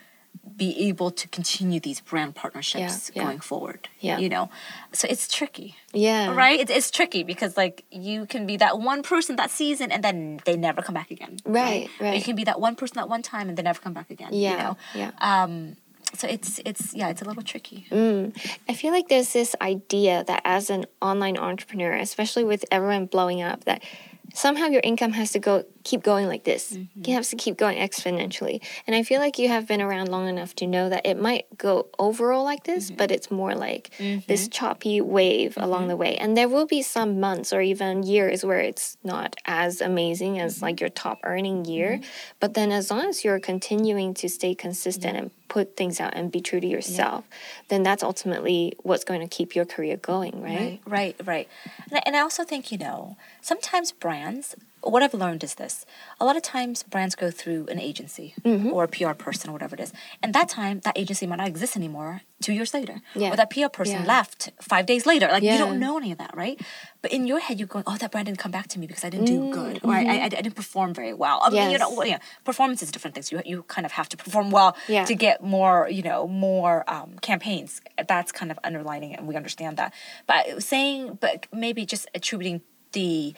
[SPEAKER 2] be able to continue these brand partnerships
[SPEAKER 1] yeah.
[SPEAKER 2] going forward?
[SPEAKER 1] Yeah.
[SPEAKER 2] You know, so it's tricky
[SPEAKER 1] Yeah.
[SPEAKER 2] right? It's, it's tricky because like you can be that one person that season and then they never come back again.
[SPEAKER 1] Right,
[SPEAKER 2] right. You can be that one person at one time and they never come back again.
[SPEAKER 1] Yeah.
[SPEAKER 2] You know?
[SPEAKER 1] Yeah.
[SPEAKER 2] Um, so it's it's yeah, it's a little tricky.
[SPEAKER 1] Mm. I feel like there's this idea that as an online entrepreneur, especially with everyone blowing up, that somehow your income has to go keep going like this. Mm-hmm. It has to keep going exponentially. And I feel like you have been around long enough to know that it might go overall like this, mm-hmm. but it's more like mm-hmm. this choppy wave along the way. And there will be some months or even years where it's not as amazing as like your top earning year. But then as long as you're continuing to stay consistent and put things out and be true to yourself, then that's ultimately what's going to keep your career going, right?
[SPEAKER 2] Right, right, right. And I, and I also think, you know, sometimes brands, what I've learned is this a lot of times brands go through an agency
[SPEAKER 1] Mm-hmm.
[SPEAKER 2] or a PR person or whatever it is. And that time, that agency might not exist anymore two years later.
[SPEAKER 1] Yeah.
[SPEAKER 2] Or that PR person
[SPEAKER 1] Yeah.
[SPEAKER 2] left five days later. Like, you don't know any of that, right? But in your head, you're going, oh, that brand didn't come back to me because I didn't do good or I, I, I didn't perform very well. I mean, you
[SPEAKER 1] Mm-hmm.
[SPEAKER 2] Know, well, yeah, performance is different things. You, you kind of have to perform well
[SPEAKER 1] Yeah.
[SPEAKER 2] to get more, you know, more um, campaigns. That's kind of underlining it, and we understand that. But saying, but maybe just attributing the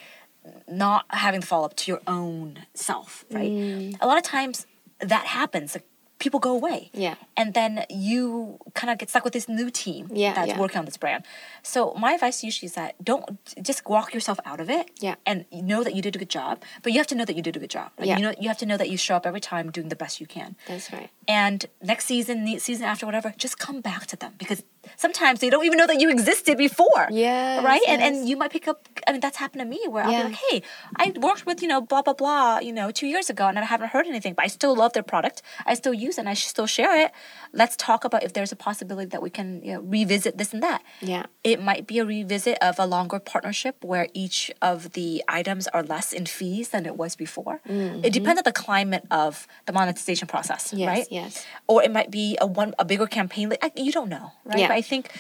[SPEAKER 2] not having the follow up to your own self, right?
[SPEAKER 1] Mm.
[SPEAKER 2] A lot of times that happens. Like people go away.
[SPEAKER 1] Yeah.
[SPEAKER 2] And then you kind of get stuck with this new team
[SPEAKER 1] Yeah,
[SPEAKER 2] that's
[SPEAKER 1] yeah.
[SPEAKER 2] working on this brand. So my advice usually is that don't just walk yourself out of it.
[SPEAKER 1] Yeah.
[SPEAKER 2] And know that you did a good job. But you have to know that you did a good job. Like,
[SPEAKER 1] Yeah.
[SPEAKER 2] You know you have to know that you show up every time doing the best you can.
[SPEAKER 1] That's right.
[SPEAKER 2] And next season, season after, whatever, just come back to them because sometimes they don't even know that you existed before.
[SPEAKER 1] Yes,
[SPEAKER 2] Right? And
[SPEAKER 1] yes.
[SPEAKER 2] and you might pick up I mean that's happened to me where I'll
[SPEAKER 1] Yeah.
[SPEAKER 2] be like, hey, I worked with, you know, blah blah blah, you know, two years ago and I haven't heard anything, but I still love their product. I still use it and I still share it. Let's talk about if there's a possibility that we can you know, revisit this and that.
[SPEAKER 1] Yeah.
[SPEAKER 2] It might be a revisit of a longer partnership where each of the items are less in fees than it was before. It depends on the climate of the monetization process,
[SPEAKER 1] Mm-hmm. Yes,
[SPEAKER 2] right?
[SPEAKER 1] yes.
[SPEAKER 2] Or it might be a one a bigger campaign. Like you don't know, right?
[SPEAKER 1] Yeah.
[SPEAKER 2] But I think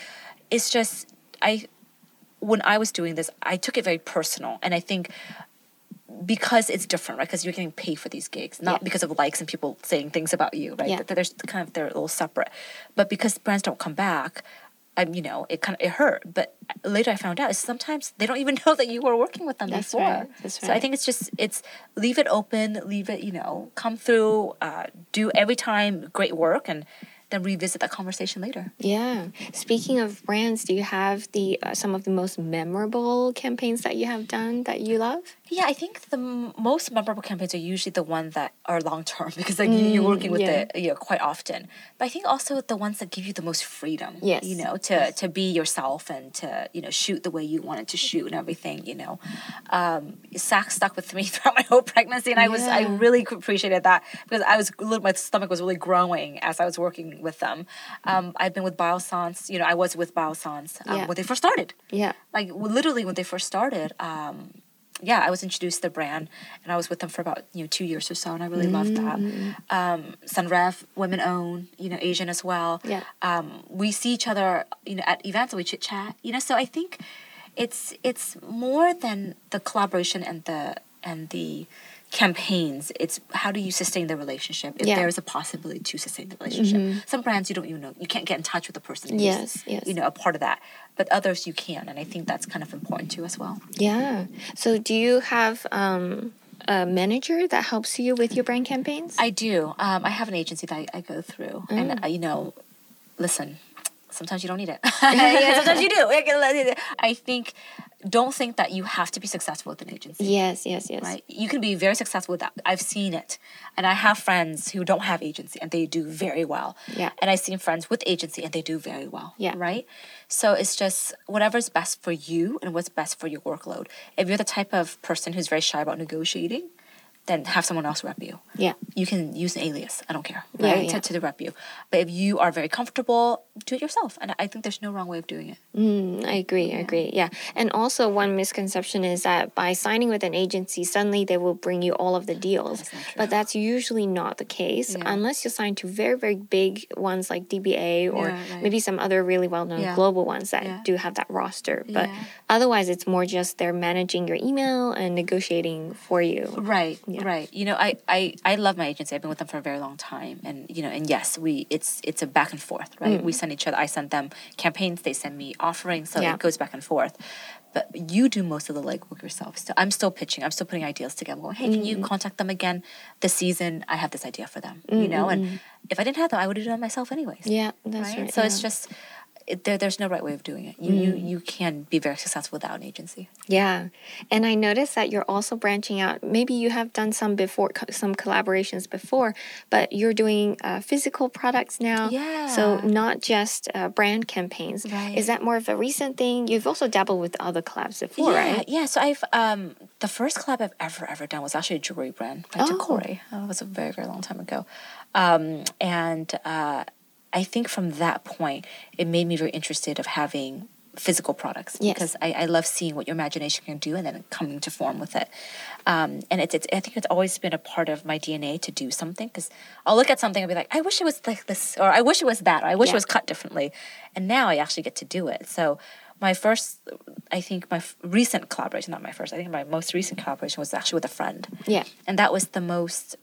[SPEAKER 2] it's just I when I was doing this, I took it very personal, and I think because it's different, right? Because you're getting paid for these gigs, not
[SPEAKER 1] Yeah.
[SPEAKER 2] because of likes and people saying things about you, right?
[SPEAKER 1] Yeah.
[SPEAKER 2] There's kind of they're a little separate, but because brands don't come back, I'm you know it kind of it hurt. But later I found out is sometimes they don't even know that you were working with them
[SPEAKER 1] That's
[SPEAKER 2] before.
[SPEAKER 1] right, that's right.
[SPEAKER 2] So I think it's just it's leave it open, leave it you know come through, uh, do every time great work, and then revisit that conversation later.
[SPEAKER 1] Yeah. Speaking of brands, do you have the uh, some of the most memorable campaigns that you have done that you love?
[SPEAKER 2] Yeah, I think the m- most memorable campaigns are usually the ones that are long term because like you you're working with
[SPEAKER 1] Mm, yeah.
[SPEAKER 2] it you know, quite often. But I think also the ones that give you the most freedom.
[SPEAKER 1] Yes,
[SPEAKER 2] You know, to to be yourself and to you know shoot the way you wanted to shoot and everything. You know, um, Zach stuck with me throughout my whole pregnancy, and I was I really appreciated that because I was my stomach was really growing as I was working with them. Um, I've been with Biossance. You know, I was with Biossance um,
[SPEAKER 1] Yeah.
[SPEAKER 2] when they first started
[SPEAKER 1] Yeah.
[SPEAKER 2] like literally when they first started um yeah i was introduced to the brand and i was with them for about you know two years or so and i really loved that
[SPEAKER 1] Mm-hmm.
[SPEAKER 2] um sunrev women owned you know asian as well
[SPEAKER 1] Yeah.
[SPEAKER 2] um we see each other you know at events and we chit chat you know so i think it's it's more than the collaboration and the and the campaigns it's how do you sustain the relationship if
[SPEAKER 1] Yeah. Mm-hmm.
[SPEAKER 2] there is a possibility to sustain the relationship some brands you don't even know you can't get in touch with the person
[SPEAKER 1] Yes, yes.
[SPEAKER 2] you know a part of that but others you can and i think that's kind of important too as well
[SPEAKER 1] Yeah. So do you have um, a manager that helps you with your brand campaigns?
[SPEAKER 2] i do um, i have an agency that i, I go through
[SPEAKER 1] Mm.
[SPEAKER 2] and uh, you know listen sometimes you don't need it yeah, sometimes you do i think don't think that you have to be successful with an agency
[SPEAKER 1] yes, yes, yes.
[SPEAKER 2] right? You can be very successful with that. I've seen it. And I have friends who don't have agency and they do very well.
[SPEAKER 1] Yeah.
[SPEAKER 2] And I've seen friends with agency and they do very well.
[SPEAKER 1] Yeah.
[SPEAKER 2] Right? So it's just whatever's best for you and what's best for your workload. If you're the type of person who's very shy about negotiating, then have someone else rep you.
[SPEAKER 1] Yeah.
[SPEAKER 2] You can use an alias. I don't care. Right?
[SPEAKER 1] yeah.
[SPEAKER 2] To, to rep you. But if you are very comfortable, do it yourself. And I think there's no wrong way of doing it.
[SPEAKER 1] Mm, I agree. I agree. Yeah. And also, one misconception is that by signing with an agency, suddenly they will bring you all of the deals.
[SPEAKER 2] That's.
[SPEAKER 1] But that's usually not the case
[SPEAKER 2] Yeah.
[SPEAKER 1] unless you sign to very, very big ones like DBA or
[SPEAKER 2] Yeah, right.
[SPEAKER 1] maybe some other really well known
[SPEAKER 2] Yeah.
[SPEAKER 1] global ones that
[SPEAKER 2] Yeah.
[SPEAKER 1] do have that roster. But
[SPEAKER 2] Yeah.
[SPEAKER 1] otherwise, it's more just they're managing your email and negotiating for you.
[SPEAKER 2] Right,
[SPEAKER 1] Yeah.
[SPEAKER 2] right. You know, I, I, I love my agency. I've been with them for a very long time, and you know, and yes, we it's it's a back and forth, right? Mm. We send each other. I send them campaigns. They send me offerings, so
[SPEAKER 1] Yeah.
[SPEAKER 2] it goes back and forth. But you do most of the legwork yourself. So I'm still pitching. I'm still putting ideas together. Going, hey, can you mm. contact them again this season? I have this idea for them. You know, and if I didn't have them, I would have done it myself anyways.
[SPEAKER 1] Yeah, that's
[SPEAKER 2] right.
[SPEAKER 1] right.
[SPEAKER 2] So it's just. It, there, there's no right way of doing it. You, you you can be very successful without an agency.
[SPEAKER 1] Yeah. And I noticed that you're also branching out. Maybe you have done some before, some collaborations before, but you're doing uh, physical products now.
[SPEAKER 2] Yeah.
[SPEAKER 1] So not just uh, brand campaigns.
[SPEAKER 2] Right.
[SPEAKER 1] Is that more of a recent thing? You've also dabbled with other collabs before,
[SPEAKER 2] yeah,
[SPEAKER 1] right?
[SPEAKER 2] Yeah, so I've um the first collab I've ever ever done was actually a jewelry brand by
[SPEAKER 1] Oh.
[SPEAKER 2] Uh, It was a very very long time ago, um, and uh, I think from that point it made me very interested of having physical products
[SPEAKER 1] Yes.
[SPEAKER 2] because I, I love seeing what your imagination can do and then coming to form with it. Um, and it's, it's I think it's always been a part of my DNA to do something because I'll look at something and be like, I wish it was like this, or I wish it was that, or I wish
[SPEAKER 1] Yeah.
[SPEAKER 2] it was cut differently. And now I actually get to do it. So my first, I think my f- recent collaboration, not my first, I think my most recent collaboration was actually with a friend.
[SPEAKER 1] Yeah.
[SPEAKER 2] And that was the most,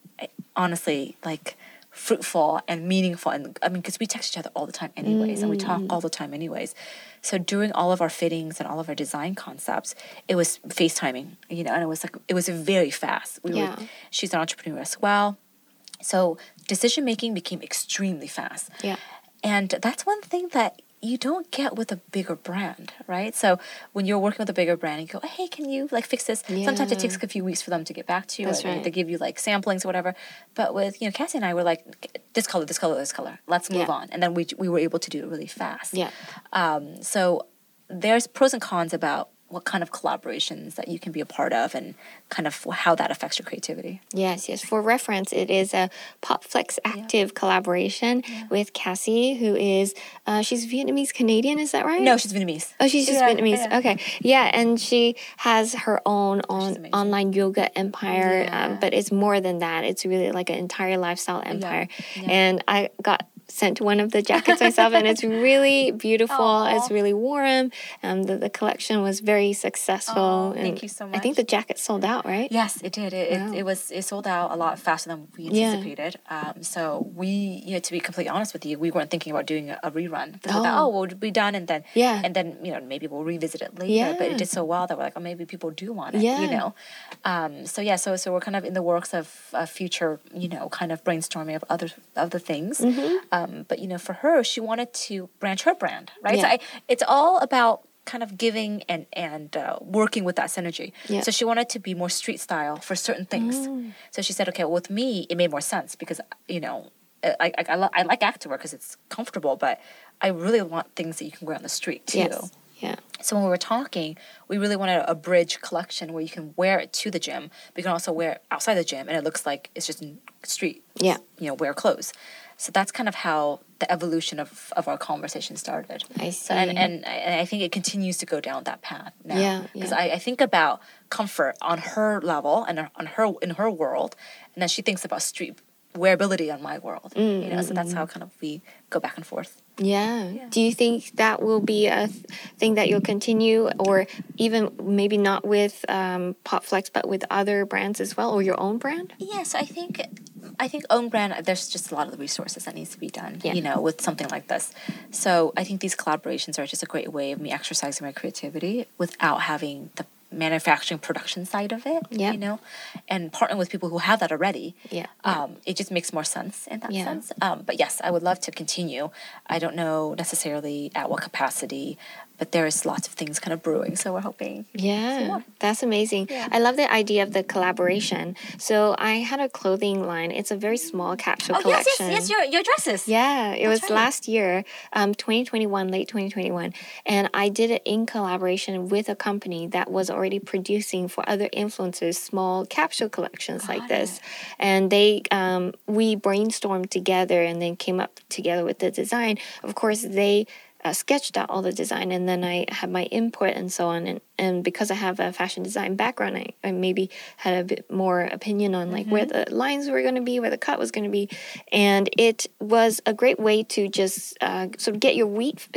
[SPEAKER 2] honestly, like fruitful and meaningful. And I mean, because we text each other all the time, anyways, and we talk mm-hmm. all the time, anyways. So doing all of our fittings and all of our design concepts, it was FaceTiming, you know, and it was like, it was very fast. We
[SPEAKER 1] Yeah.
[SPEAKER 2] were, she's an entrepreneur as well. So decision making became extremely fast.
[SPEAKER 1] Yeah.
[SPEAKER 2] And that's one thing that you don't get with a bigger brand, right? So when you're working with a bigger brand, you go, hey, can you like fix this? Sometimes it takes a few weeks for them to get back to you.
[SPEAKER 1] That's right.
[SPEAKER 2] They give you like samplings or whatever. But with you know Cassey and I were like, this color, this color, this color. Let's move
[SPEAKER 1] Yeah.
[SPEAKER 2] on, and then we we were able to do it really fast.
[SPEAKER 1] Yeah.
[SPEAKER 2] Um, so there's pros and cons about what kind of collaborations that you can be a part of and kind of how that affects your creativity.
[SPEAKER 1] Yes, yes. For reference, it is a PopFlex Active collaboration with Cassey, who is uh, she's Vietnamese Canadian. Is that right?
[SPEAKER 2] No, she's Vietnamese.
[SPEAKER 1] Oh, she's just
[SPEAKER 2] Yeah,
[SPEAKER 1] Vietnamese.
[SPEAKER 2] yeah.
[SPEAKER 1] Okay, yeah, and she has her own on online yoga empire,
[SPEAKER 2] Yeah.
[SPEAKER 1] um, but it's more than that. It's really like an entire lifestyle empire.
[SPEAKER 2] yeah.
[SPEAKER 1] And I got sent one of the jackets myself, and it's really beautiful.
[SPEAKER 2] Aw.
[SPEAKER 1] It's really warm. Um, the, the collection was very successful.
[SPEAKER 2] Aw, thank you so much.
[SPEAKER 1] I think the jacket sold out, right?
[SPEAKER 2] Yes, it did. It,
[SPEAKER 1] Wow.
[SPEAKER 2] it, it was it sold out a lot faster than we
[SPEAKER 1] Yeah.
[SPEAKER 2] anticipated. Um, so we, you know, to be completely honest with you, we weren't thinking about doing a, a rerun. We thought,
[SPEAKER 1] Oh.
[SPEAKER 2] oh, well, be done, and then
[SPEAKER 1] Yeah.
[SPEAKER 2] and then you know maybe we'll revisit it later.
[SPEAKER 1] Yeah.
[SPEAKER 2] But it did so well that we're like, oh, maybe people do want it.
[SPEAKER 1] Yeah.
[SPEAKER 2] You know. Um, so yeah, so so we're kind of in the works of a future, you know, kind of brainstorming of other other things.
[SPEAKER 1] Mm-hmm.
[SPEAKER 2] Um, but you know, for her, she wanted to branch her brand, right? So
[SPEAKER 1] Yeah.
[SPEAKER 2] I, it's all about kind of giving and and uh, working with that synergy.
[SPEAKER 1] Yeah.
[SPEAKER 2] So she wanted to be more street style for certain things. So she said, okay, well, with me, it made more sense because you know, I I, I, li- I like activewear because it's comfortable, but I really want things that you can wear on the street too.
[SPEAKER 1] Yes. Yeah.
[SPEAKER 2] So when we were talking, we really wanted a bridge collection where you can wear it to the gym, but you can also wear it outside the gym, and it looks like it's just in street,
[SPEAKER 1] Yeah.
[SPEAKER 2] you know, wear clothes. So that's kind of how the evolution of, of our conversation started.
[SPEAKER 1] I
[SPEAKER 2] So, and,
[SPEAKER 1] see.
[SPEAKER 2] and, I- and I think it continues to go down that path now.
[SPEAKER 1] Yeah,
[SPEAKER 2] Because
[SPEAKER 1] yeah.
[SPEAKER 2] I, I think about comfort on her level and on her in her world, and then she thinks about street wearability on my world.
[SPEAKER 1] Mm,
[SPEAKER 2] you know, so that's how kind of we go back and forth.
[SPEAKER 1] Yeah.
[SPEAKER 2] Yeah.
[SPEAKER 1] Do you think that will be a th- thing that you'll continue, or even maybe not with um, Popflex, but with other brands as well, or your own brand?
[SPEAKER 2] Yes, I think I think own brand. There's just a lot of the resources that needs to be done.
[SPEAKER 1] Yeah.
[SPEAKER 2] You know, with something like this. So I think these collaborations are just a great way of me exercising my creativity without having the manufacturing production side of it.
[SPEAKER 1] Yeah.
[SPEAKER 2] You know, and partnering with people who have that already.
[SPEAKER 1] Yeah.
[SPEAKER 2] Um, it just makes more sense in that
[SPEAKER 1] Yeah.
[SPEAKER 2] sense. Um, but yes, I would love to continue. I don't know necessarily at what capacity, but there's lots of things kind of brewing. So we're hoping.
[SPEAKER 1] Yeah, that's amazing.
[SPEAKER 2] Yeah.
[SPEAKER 1] I love the idea of the collaboration. So I had a clothing line. It's a very small capsule collection.
[SPEAKER 2] Oh yes,
[SPEAKER 1] collection.
[SPEAKER 2] yes, yes, your your dresses.
[SPEAKER 1] Yeah, it was
[SPEAKER 2] right.
[SPEAKER 1] last year, um, 2021, late 2021. And I did it in collaboration with a company that was already producing for other influencers small capsule collections like
[SPEAKER 2] Got
[SPEAKER 1] this. And they, um, we brainstormed together and then came up together with the design. Of course, they uh, sketched out all the design and then I had my input and so on. And, and because I have a fashion design background, I, I maybe had a bit more opinion on like where the lines were going to be, where the cut was going to be. And it was a great way to just uh, sort of get your wheat.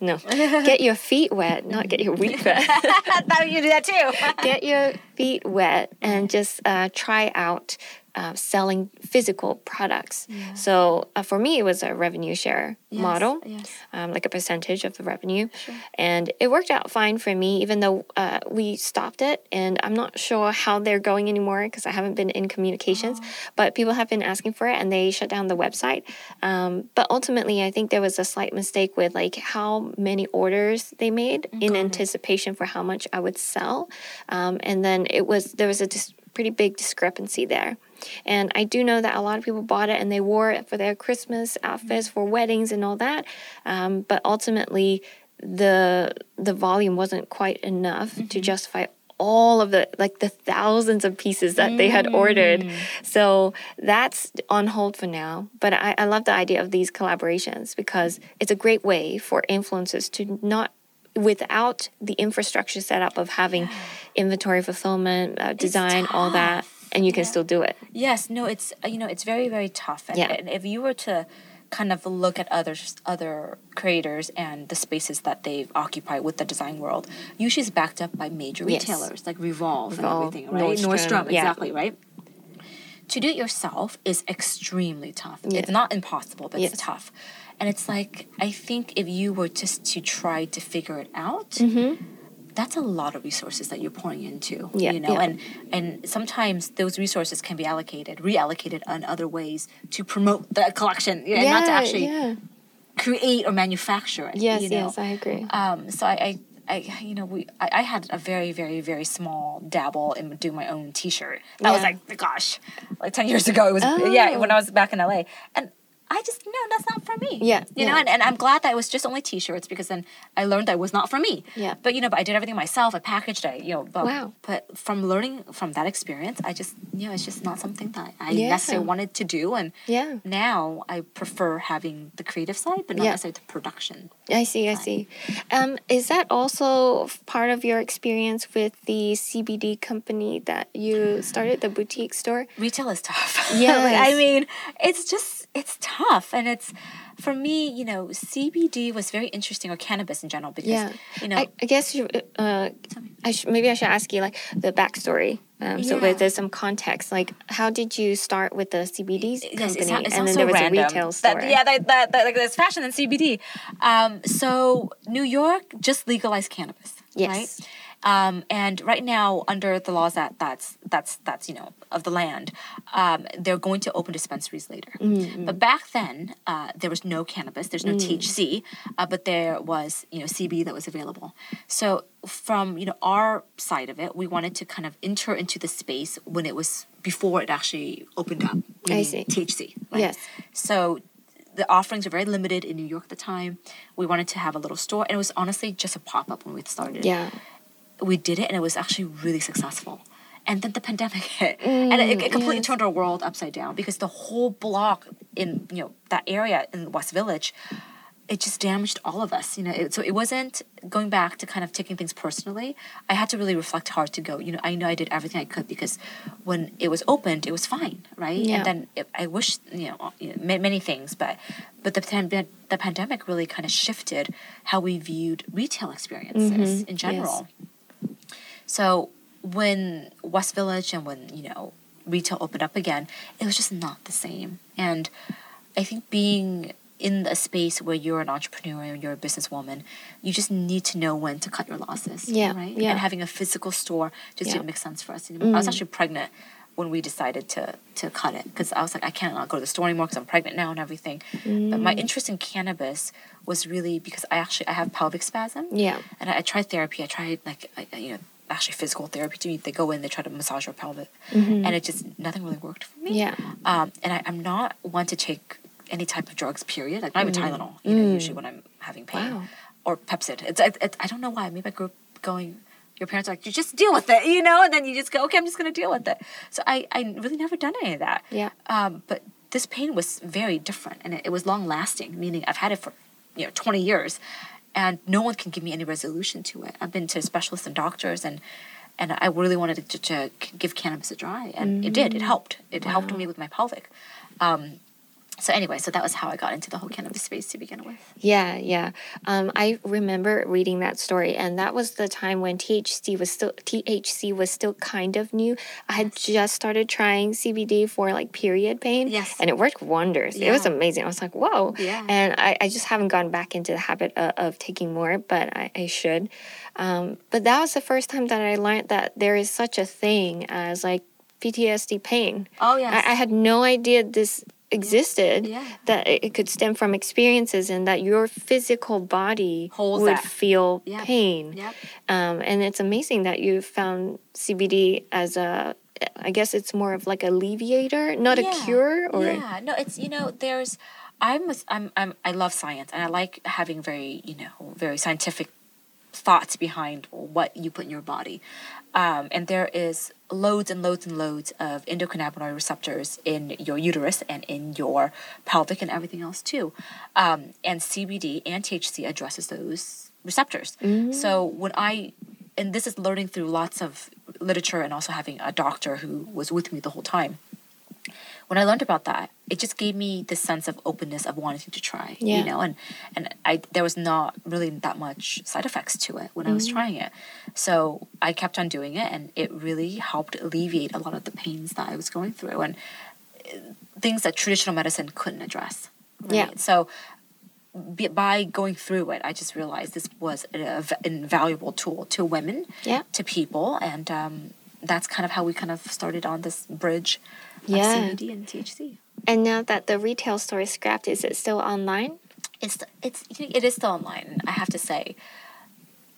[SPEAKER 1] No, get your feet wet, not get your wheat wet.
[SPEAKER 2] I thought you do that too.
[SPEAKER 1] get your feet wet and just uh, try out uh, selling physical products. So uh, for me, it was a revenue share model,
[SPEAKER 2] yes.
[SPEAKER 1] um, like a percentage of the revenue. And it worked out fine for me, even though uh, we stopped it. And I'm not sure how they're going anymore because I haven't been in communications. But people have been asking for it and they shut down the website. Um, but ultimately, I think there was a slight mistake with like how many orders they made in anticipation for how much I would sell. Um, and then it was, there was a dis- pretty big discrepancy there. And I do know that a lot of people bought it and they wore it for their Christmas outfits, for weddings, and all that. Um, but ultimately, the the volume wasn't quite enough to justify all of the like the thousands of pieces that they had ordered. So that's on hold for now. But I, I love the idea of these collaborations because it's a great way for influencers to not without the infrastructure set up of having inventory fulfillment, uh, design, all that, and you can still do it.
[SPEAKER 2] Yes, no, it's uh, you know it's very very tough. And,
[SPEAKER 1] Yeah.
[SPEAKER 2] and if you were to kind of look at other other creators and the spaces that they've occupied with the design world, usually it's backed up by major
[SPEAKER 1] Yes.
[SPEAKER 2] retailers like Revolve,
[SPEAKER 1] Revolve,
[SPEAKER 2] and everything, right?
[SPEAKER 1] Nordstrom, yeah.
[SPEAKER 2] exactly, right? To do it yourself is extremely tough.
[SPEAKER 1] Yeah.
[SPEAKER 2] It's not impossible, but
[SPEAKER 1] Yes.
[SPEAKER 2] it's tough. And it's like I think if you were just to try to figure it out, that's a lot of resources that you're pouring into.
[SPEAKER 1] Yeah,
[SPEAKER 2] you know
[SPEAKER 1] yeah.
[SPEAKER 2] and and sometimes those resources can be allocated reallocated on other ways to promote the collection yeah, and not to actually
[SPEAKER 1] yeah.
[SPEAKER 2] create or manufacture it.
[SPEAKER 1] Yes,
[SPEAKER 2] you know?
[SPEAKER 1] yes, I agree.
[SPEAKER 2] Um, so I, I, I, you know, we, I, I had a very, very, very small dabble in doing my own T-shirt. That was like, gosh, like ten years ago. It was, yeah, when
[SPEAKER 1] Oh.
[SPEAKER 2] I was back in LA, and I just no, that's not for me.
[SPEAKER 1] Yeah,
[SPEAKER 2] you know, and, and I'm glad that it was just only T-shirts because then I learned that it was not for me.
[SPEAKER 1] Yeah.
[SPEAKER 2] But you know, but I did everything myself. I packaged it. You know, but
[SPEAKER 1] Wow.
[SPEAKER 2] but from learning from that experience, I just you know, it's just not something that I
[SPEAKER 1] Yeah.
[SPEAKER 2] necessarily wanted to do, and
[SPEAKER 1] Yeah.
[SPEAKER 2] now I prefer having the creative side, but not
[SPEAKER 1] Yeah.
[SPEAKER 2] necessarily the production.
[SPEAKER 1] I see, I see. Um, is that also part of your experience with the CBD company that you started, the boutique store?
[SPEAKER 2] retail is tough.
[SPEAKER 1] Yeah.
[SPEAKER 2] like, I mean, it's just it's tough, and it's for me. You know, CBD was very interesting, or cannabis in general, because
[SPEAKER 1] Yeah.
[SPEAKER 2] you know,
[SPEAKER 1] I, I guess you, uh, I sh- maybe I should ask you like the backstory. Um, so
[SPEAKER 2] Yeah.
[SPEAKER 1] there's some context, like how did you start with the CBD company,
[SPEAKER 2] Yes, it's it's
[SPEAKER 1] and then there was
[SPEAKER 2] random.
[SPEAKER 1] a retail store?
[SPEAKER 2] That, yeah, that, that, that, like there's fashion and CBD. Um, so New York just legalized cannabis,
[SPEAKER 1] Yes.
[SPEAKER 2] right? Um, and right now, under the laws that that's that's that's you know of the land, um, they're going to open dispensaries later.
[SPEAKER 1] Mm-hmm.
[SPEAKER 2] But back then, uh, there was no cannabis. There's no
[SPEAKER 1] Mm.
[SPEAKER 2] THC, uh, but there was you know CBD that was available. So from you know our side of it, we wanted to kind of enter into the space when it was before it actually opened up.
[SPEAKER 1] I see.
[SPEAKER 2] THC. Right?
[SPEAKER 1] Yes.
[SPEAKER 2] So the offerings were very limited in New York at the time. We wanted to have a little store, and it was honestly just a pop up when we started.
[SPEAKER 1] Yeah.
[SPEAKER 2] We did it, and it was actually really successful. And then the pandemic hit, mm, and it, it completely
[SPEAKER 1] yes.
[SPEAKER 2] turned our world upside down because the whole block in you know that area in West Village, it just damaged all of us. You know, it, so it wasn't going back to kind of taking things personally. I had to really reflect hard to go. You know, I know I did everything I could because when it was opened, it was fine, right?
[SPEAKER 1] Yeah.
[SPEAKER 2] And then it, I wish uh, you know, ma- many things, but but the the pandemic really kind of shifted how we viewed retail experiences mm-hmm. in general. So when West Village and when you know retail opened up again, it was just not the same. And I think being in a space where you're an entrepreneur and you're a businesswoman, you just need to know when to cut your losses.
[SPEAKER 1] Yeah,
[SPEAKER 2] Right.
[SPEAKER 1] yeah.
[SPEAKER 2] And having a physical store just
[SPEAKER 1] Yeah.
[SPEAKER 2] didn't make sense for us. Know, I was mm. actually pregnant when we decided to to cut it because I was like, I cannot go to the store anymore because I'm pregnant now and everything. But my mm. interest in cannabis was really because I actually I have pelvic spasm.
[SPEAKER 1] Yeah.
[SPEAKER 2] And I, I tried therapy. I tried like I- you know actually physical therapy too. They go in, they try to massage your pelvic, and it just nothing really worked for me.
[SPEAKER 1] Yeah.
[SPEAKER 2] Um, and I, I'm not one to take any type of drugs. Period. Like not even Tylenol. You know, usually when I'm having pain
[SPEAKER 1] Wow.
[SPEAKER 2] or Pepcid. It's, it, it, I don't know why. Maybe I grew up going. Your parents are like, you just deal with it, you know, and then you just go, okay, I'm just gonna deal with it. So I, I really never done any of that.
[SPEAKER 1] Yeah.
[SPEAKER 2] Um, but this pain was very different, and it, it was long lasting. Meaning, I've had it for, you know, 20 years, and no one can give me any resolution to it. I've been to specialists and doctors, and and I really wanted to, to give cannabis a try, and it did. It helped. It helped me with my pelvic. Um, so anyway, so that was how I got into the whole cannabis space to begin with.
[SPEAKER 1] Yeah, yeah. Um, I remember reading that story, and that was the time when THC was still THC was still kind of new. I had just started trying CBD for like period pain,
[SPEAKER 2] Yes.
[SPEAKER 1] and it worked wonders. Yeah. It was amazing. I was like, whoa,
[SPEAKER 2] Yeah.
[SPEAKER 1] And I, I just haven't gone back into the habit of, of taking more, but I, I should. Um, but that was the first time that I learned that there is such a thing as like PTSD pain.
[SPEAKER 2] Oh, yes.
[SPEAKER 1] I, I had no idea this existed
[SPEAKER 2] Yeah.
[SPEAKER 1] that it could stem from experiences and that your physical body
[SPEAKER 2] Holds
[SPEAKER 1] would
[SPEAKER 2] that.
[SPEAKER 1] feel
[SPEAKER 2] Yep.
[SPEAKER 1] pain
[SPEAKER 2] Yep.
[SPEAKER 1] um, and it's amazing that you found cbd as a i guess it's more of like a alleviator not a cure or
[SPEAKER 2] yeah no it's you know there's I'm, a, I'm i'm i love science and i like having very you know very scientific thoughts behind what you put in your body um, and there is loads and loads and loads of endocannabinoid receptors in your uterus and in your pelvic and everything else too. Um, and cbd and thc addresses those receptors. So when i and this is learning through lots of literature and also having a doctor who was with me the whole time when I learned about that, it just gave me this sense of openness of wanting to try.
[SPEAKER 1] Yeah.
[SPEAKER 2] You know, and and I there was not really that much side effects to it when I was trying it. So I kept on doing it and it really helped alleviate a lot of the pains that I was going through and uh, things that traditional medicine couldn't address. Right?
[SPEAKER 1] Yeah.
[SPEAKER 2] So by going through it, I just realized this was an invaluable tool to women,
[SPEAKER 1] Yeah.
[SPEAKER 2] to people, and um, that's kind of how we kind of started on this bridge
[SPEAKER 1] Yeah.
[SPEAKER 2] CBD and THC.
[SPEAKER 1] and now that the retail store is scrapped is it still online
[SPEAKER 2] it's it's it is still online. I have to say,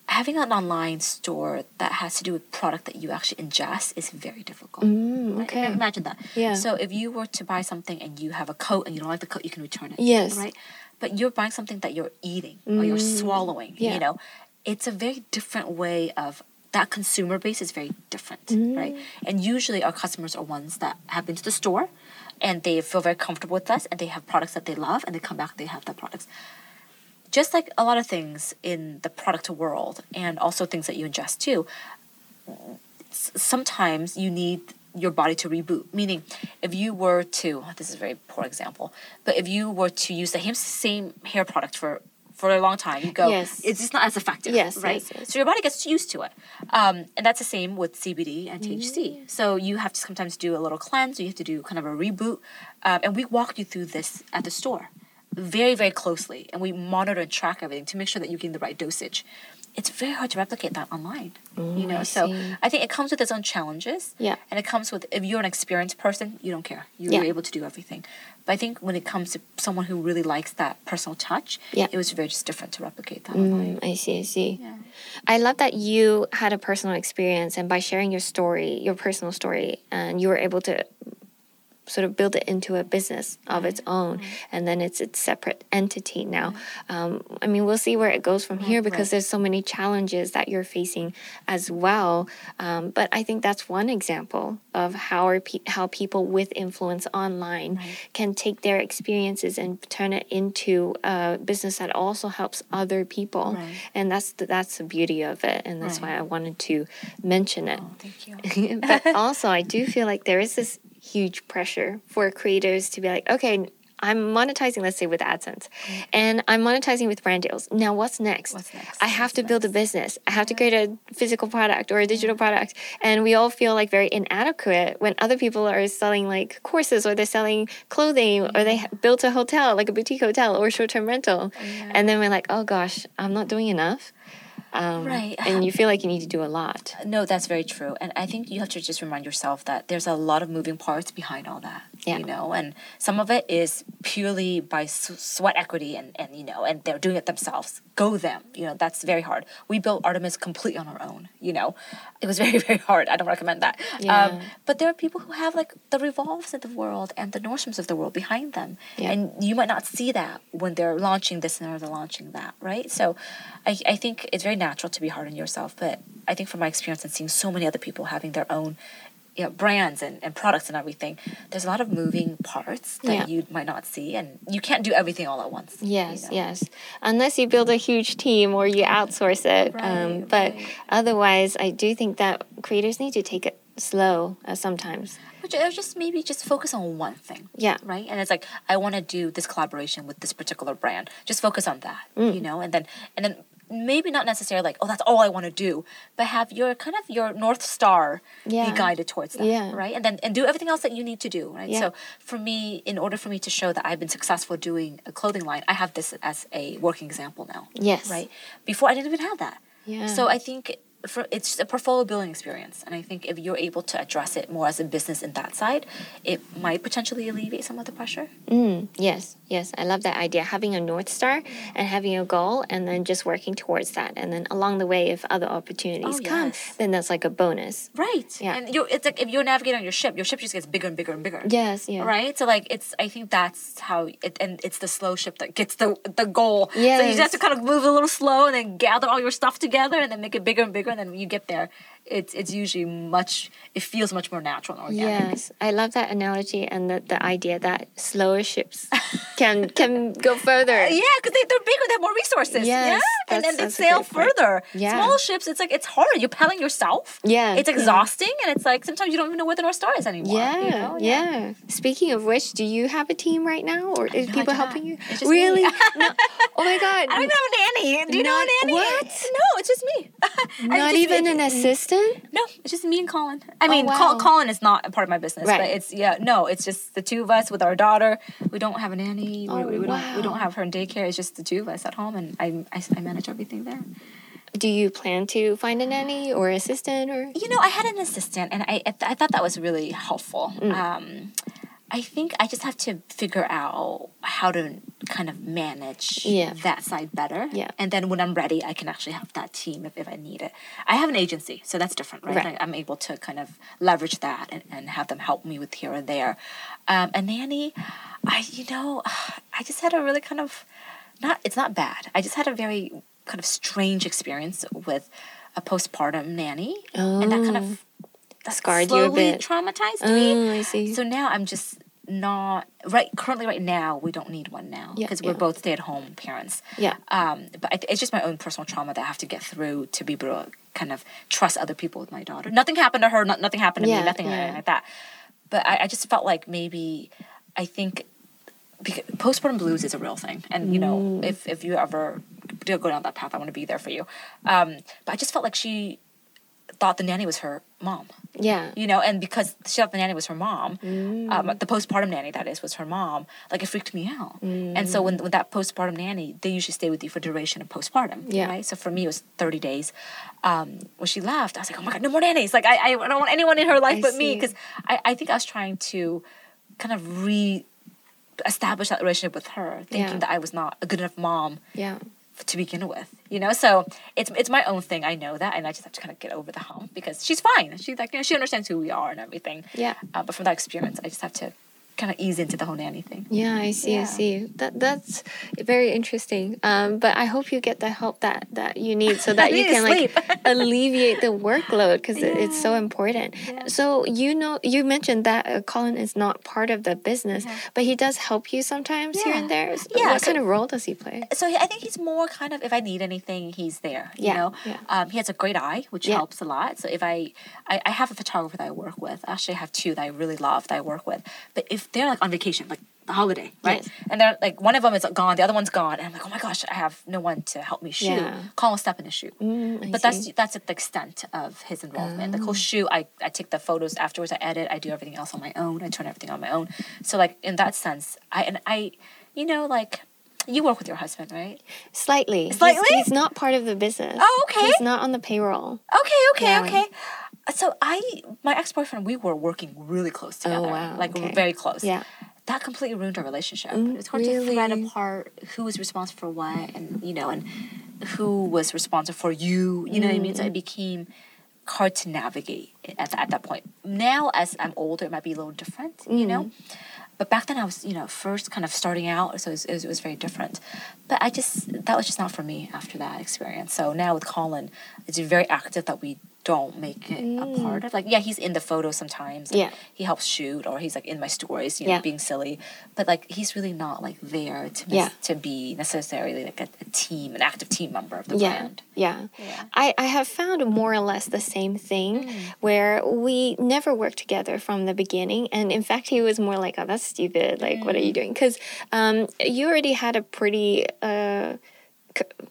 [SPEAKER 2] having an online store that has to do with product that you actually ingest is very difficult.
[SPEAKER 1] Mm, okay.
[SPEAKER 2] Right? Imagine that.
[SPEAKER 1] Yeah.
[SPEAKER 2] So if you were to buy something and you have a coat and you don't like the coat, you can return it.
[SPEAKER 1] Yes.
[SPEAKER 2] Right. But you're buying something that you're eating or you're swallowing.
[SPEAKER 1] Mm, yeah.
[SPEAKER 2] You know, it's a very different way of that consumer base is very different,
[SPEAKER 1] Mm.
[SPEAKER 2] right? And usually our customers are ones that have been to the store and they feel very comfortable with us and they have products that they love and they come back and they have the products. Just like a lot of things in the product world and also things that you ingest too, sometimes you need your body to reboot. Meaning, if you were to, this is a very poor example, but if you were to use the same hair product for for a long time, you go,
[SPEAKER 1] Yes.
[SPEAKER 2] it's just not as effective,
[SPEAKER 1] Yes,
[SPEAKER 2] right?
[SPEAKER 1] yes, yes.
[SPEAKER 2] So your body gets used to it, um, and that's the same with CBD and THC. So you have to sometimes do a little cleanse. You have to do kind of a reboot, um, and we walk you through this at the store, very very closely, and we monitor and track everything to make sure that you're getting the right dosage. It's very hard to replicate that online, you know.
[SPEAKER 1] I
[SPEAKER 2] so
[SPEAKER 1] see.
[SPEAKER 2] I think it comes with its own challenges.
[SPEAKER 1] Yeah.
[SPEAKER 2] And it comes with if you're an experienced person, you don't care. You're
[SPEAKER 1] Yeah.
[SPEAKER 2] able to do everything. But I think when it comes to someone who really likes that personal touch,
[SPEAKER 1] Yeah.
[SPEAKER 2] it was very just different to replicate that online.
[SPEAKER 1] Mm, I see, I see.
[SPEAKER 2] Yeah.
[SPEAKER 1] I love that you had a personal experience, and by sharing your story, your personal story, and you were able to sort of build it into a business of its own, and then it's its separate entity now. Um, I mean, we'll see where it goes from here because
[SPEAKER 2] right.
[SPEAKER 1] there's so many challenges that you're facing as well. Um, but I think that's one example of how are pe- how people with influence online can take their experiences and turn it into a business that also helps other people
[SPEAKER 2] Right.
[SPEAKER 1] and that's the, that's the beauty of it and that's
[SPEAKER 2] Right.
[SPEAKER 1] why i wanted to mention it
[SPEAKER 2] Oh, thank you.
[SPEAKER 1] but also i do feel like there is this huge pressure for creators to be like okay i'm monetizing let's say with adsense. Mm-hmm. And i'm monetizing with brand deals. Now what's next?
[SPEAKER 2] What's next?
[SPEAKER 1] i have
[SPEAKER 2] What's
[SPEAKER 1] to build a business. I have to mm-hmm. create a physical product or a digital mm-hmm. product. And we all feel like very inadequate when other people are selling like courses or they're selling clothing or they built a hotel like a boutique hotel or short-term rental. And then we're like oh gosh i'm not doing enough um,
[SPEAKER 2] Right.
[SPEAKER 1] and you feel like you need to do a lot
[SPEAKER 2] No, that's very true. And I think you have to just remind yourself that there's a lot of moving parts behind all that.
[SPEAKER 1] Yeah.
[SPEAKER 2] You know, and some of it is purely by s- sweat equity and, and, you know, and they're doing it themselves. Go them. You know, that's very hard. We built Artemis completely on our own, you know. It was very, very hard. I don't recommend that.
[SPEAKER 1] Yeah.
[SPEAKER 2] Um, but there are people who have like the Revolves of the world and the Nordstroms of the world behind them.
[SPEAKER 1] Yeah.
[SPEAKER 2] And you might not see that when they're launching this and they're launching that, right? So I, I think it's very natural to be hard on yourself, but I think from my experience and seeing so many other people having their own you know, brands and, and products and everything, there's a lot of moving parts that
[SPEAKER 1] Yeah.
[SPEAKER 2] you might not see and you can't do everything all at once. you
[SPEAKER 1] Yes,
[SPEAKER 2] know?
[SPEAKER 1] yes. Unless you build a huge team or you outsource it. um,
[SPEAKER 2] Right,
[SPEAKER 1] but
[SPEAKER 2] right.
[SPEAKER 1] otherwise, I do think that creators need to take it slow uh, sometimes.
[SPEAKER 2] Which or just maybe just focus on one thing.
[SPEAKER 1] Yeah.
[SPEAKER 2] Right? And it's like I want to do this collaboration with this particular brand. Just focus on that.
[SPEAKER 1] Mm.
[SPEAKER 2] You know, and then and then maybe not necessarily like, oh that's all I want to do, but have your kind of your North Star
[SPEAKER 1] Yeah.
[SPEAKER 2] be guided towards that.
[SPEAKER 1] Yeah.
[SPEAKER 2] Right? And then and do everything else that you need to do. Right.
[SPEAKER 1] Yeah.
[SPEAKER 2] So for me, in order for me to show that I've been successful doing a clothing line, I have this as a working example now.
[SPEAKER 1] Yes.
[SPEAKER 2] Right? Before I didn't even have that.
[SPEAKER 1] Yeah.
[SPEAKER 2] So I think for, it's a portfolio building experience, and I think if you're able to address it more as a business in that side, it might potentially alleviate some of the pressure.
[SPEAKER 1] Mm, yes, yes. I love that idea. Having a North Star and having a goal and then just working towards that. And then along the way, if other opportunities
[SPEAKER 2] Oh,
[SPEAKER 1] come,
[SPEAKER 2] yes.
[SPEAKER 1] then that's like a bonus.
[SPEAKER 2] Right.
[SPEAKER 1] Yeah.
[SPEAKER 2] And you're, it's like if you're navigating on your ship, your ship just gets bigger and bigger and bigger.
[SPEAKER 1] Yes, yeah.
[SPEAKER 2] Right. So like it's I think that's how it and it's the slow ship that gets the the goal. So you just have to kind of move a little slow and then gather all your stuff together and then make it bigger and bigger and then you get there, it's it's usually much it feels much more natural and organic.
[SPEAKER 1] Yes, I love that analogy and the, the idea that slower ships can can go further.
[SPEAKER 2] Yeah, because they, they're bigger, they have more resources.
[SPEAKER 1] Yes,
[SPEAKER 2] yeah, and then they
[SPEAKER 1] that's- that's a
[SPEAKER 2] sail further.
[SPEAKER 1] Yeah.
[SPEAKER 2] Small ships, it's like it's hard. You're paddling yourself.
[SPEAKER 1] Yeah,
[SPEAKER 2] it's
[SPEAKER 1] yeah.
[SPEAKER 2] exhausting, and it's like sometimes you don't even know where the North Star is anymore.
[SPEAKER 1] Yeah,
[SPEAKER 2] you know?
[SPEAKER 1] yeah. Speaking of which, do you have a team right now, or is
[SPEAKER 2] No,
[SPEAKER 1] people helping you?
[SPEAKER 2] Me.
[SPEAKER 1] really? no. Oh my god!
[SPEAKER 2] I don't have a nanny. Do you know
[SPEAKER 1] Not-
[SPEAKER 2] a nanny?
[SPEAKER 1] what?
[SPEAKER 2] No, it's just me.
[SPEAKER 1] Not
[SPEAKER 2] just-
[SPEAKER 1] even
[SPEAKER 2] it-
[SPEAKER 1] an assistant.
[SPEAKER 2] No, it's just me and Colin. I
[SPEAKER 1] Oh,
[SPEAKER 2] mean,
[SPEAKER 1] wow.
[SPEAKER 2] Col- Colin is not a part of my business,
[SPEAKER 1] Right.
[SPEAKER 2] but it's yeah, no, it's just the two of us with our daughter. We don't have a nanny.
[SPEAKER 1] Oh,
[SPEAKER 2] we, we don't we don't have her in daycare. It's just the two of us at home, and I I, I manage everything there.
[SPEAKER 1] Do you plan to find a nanny or assistant or?
[SPEAKER 2] You know, I had an assistant, and I I, th- I thought that was really helpful.
[SPEAKER 1] Mm.
[SPEAKER 2] Um, I think I just have to figure out how to kind of manage
[SPEAKER 1] Yeah.
[SPEAKER 2] that side better.
[SPEAKER 1] Yeah.
[SPEAKER 2] And then when I'm ready, I can actually have that team if, if I need it. I have an agency, so that's different, right?
[SPEAKER 1] Right.
[SPEAKER 2] I, I'm able to kind of leverage that and, and have them help me with here and there. Um, a nanny, I, you know, I just had a really kind of, not, it's not bad. I just had a very kind of strange experience with a postpartum nanny. And that kind of that
[SPEAKER 1] Scarred you a bit.
[SPEAKER 2] traumatized me.
[SPEAKER 1] Oh, I see.
[SPEAKER 2] So now I'm just not right currently right now we don't need one now
[SPEAKER 1] Yeah,
[SPEAKER 2] because we're
[SPEAKER 1] yeah.
[SPEAKER 2] both stay-at-home parents
[SPEAKER 1] Yeah.
[SPEAKER 2] um but it's just my own personal trauma that i have to get through to be able to kind of trust other people with my daughter nothing happened to her not, nothing happened to
[SPEAKER 1] Yeah,
[SPEAKER 2] me nothing
[SPEAKER 1] yeah.
[SPEAKER 2] like that but I, I just felt like maybe i think because postpartum blues is a real thing and you
[SPEAKER 1] Mm.
[SPEAKER 2] know if if you ever do go down that path i want to be there for you um but i just felt like she thought the nanny was her mom
[SPEAKER 1] Yeah.
[SPEAKER 2] you know, and because she thought the nanny was her mom,
[SPEAKER 1] Mm.
[SPEAKER 2] um, the postpartum nanny that is was her mom. Like it freaked me out. And so when with that postpartum nanny, they usually stay with you for duration of postpartum.
[SPEAKER 1] Yeah.
[SPEAKER 2] Right. So for me, it was thirty days. Um, when she left, I was like, oh my god, no more nannies. Like I, I don't want anyone in her life
[SPEAKER 1] I
[SPEAKER 2] but me because I, I think I was trying to kind of re establish that relationship with her, thinking
[SPEAKER 1] Yeah.
[SPEAKER 2] that I was not a good enough mom
[SPEAKER 1] Yeah.
[SPEAKER 2] To begin with, you know. So it's it's my own thing. I know that, and I just have to kind of get over the hump because she's fine. She's like, you know, she understands who we are and everything.
[SPEAKER 1] Yeah.
[SPEAKER 2] Uh, but from that experience, I just have to kind of ease into the whole nanny thing.
[SPEAKER 1] Yeah, I see. I see. That that's very interesting. Um, but I hope you get the help that that you need so that you can like alleviate the workload because it's so important.
[SPEAKER 2] Yeah.
[SPEAKER 1] So you know, you mentioned that uh, Colin is not part of the business,
[SPEAKER 2] Yeah.
[SPEAKER 1] but he does help you sometimes here and there. S-
[SPEAKER 2] Yeah,
[SPEAKER 1] What
[SPEAKER 2] so-
[SPEAKER 1] kind of role does he play?
[SPEAKER 2] So I think he's more kind of if I need anything, he's there. You
[SPEAKER 1] Yeah,
[SPEAKER 2] know,
[SPEAKER 1] yeah.
[SPEAKER 2] Um, he has a great eye, which
[SPEAKER 1] Yeah.
[SPEAKER 2] helps a lot. So if I, I, I have a photographer that I work with. Actually, I have two that I really love that I work with. But if they're like on vacation, like the holiday, right?
[SPEAKER 1] Yes.
[SPEAKER 2] And they're like one of them is gone, the other one's gone, and I'm like, oh my gosh, I have no one to help me shoot.
[SPEAKER 1] Yeah.
[SPEAKER 2] Colin will step in and shoot.
[SPEAKER 1] Mm,
[SPEAKER 2] but
[SPEAKER 1] see.
[SPEAKER 2] that's that's at the extent of his involvement. The
[SPEAKER 1] Oh.
[SPEAKER 2] whole shoot, I, I take the photos afterwards. I edit. I do everything else on my own. I turn everything on my own. So like in that sense, I and I, you know, like you work with your husband, right?
[SPEAKER 1] Slightly. He's-
[SPEAKER 2] Slightly?
[SPEAKER 1] He's, not part of the business.
[SPEAKER 2] Oh, okay.
[SPEAKER 1] He's not on the payroll.
[SPEAKER 2] Okay, okay,
[SPEAKER 1] Yeah.
[SPEAKER 2] okay. So I, my ex boyfriend, we were working really close together.
[SPEAKER 1] Oh, wow,
[SPEAKER 2] Like
[SPEAKER 1] okay.
[SPEAKER 2] very close.
[SPEAKER 1] Yeah.
[SPEAKER 2] That completely ruined our relationship.
[SPEAKER 1] Mm,
[SPEAKER 2] it was hard to thread
[SPEAKER 1] really?
[SPEAKER 2] apart who was responsible for what, and you know, and who was responsible for you. You know what I mean? So
[SPEAKER 1] Mm.
[SPEAKER 2] it became hard to navigate at, at that point. Now, as I'm older, it might be a little different. You know.
[SPEAKER 1] Mm.
[SPEAKER 2] But back then, I was, you know, first kind of starting out, so it was, it was very different. But I just, that was just not for me after that experience. So now with Colin, it's very active that we don't make it a part of. Like, yeah, he's in the photos sometimes.
[SPEAKER 1] Mm. Yeah.
[SPEAKER 2] He helps shoot, or he's like in my stories, you know,
[SPEAKER 1] Yeah.
[SPEAKER 2] being silly. But like, he's really not like there to,
[SPEAKER 1] Yeah.
[SPEAKER 2] to be necessarily like a, a team, an active team member of the
[SPEAKER 1] yeah
[SPEAKER 2] brand.
[SPEAKER 1] yeah
[SPEAKER 2] Yeah.
[SPEAKER 1] I, I have found more or less the same thing
[SPEAKER 2] Mm.
[SPEAKER 1] where we never worked together from the beginning and in fact he was more like oh that's stupid like what are
[SPEAKER 2] Mm.
[SPEAKER 1] you doing because um, you already had a pretty uh,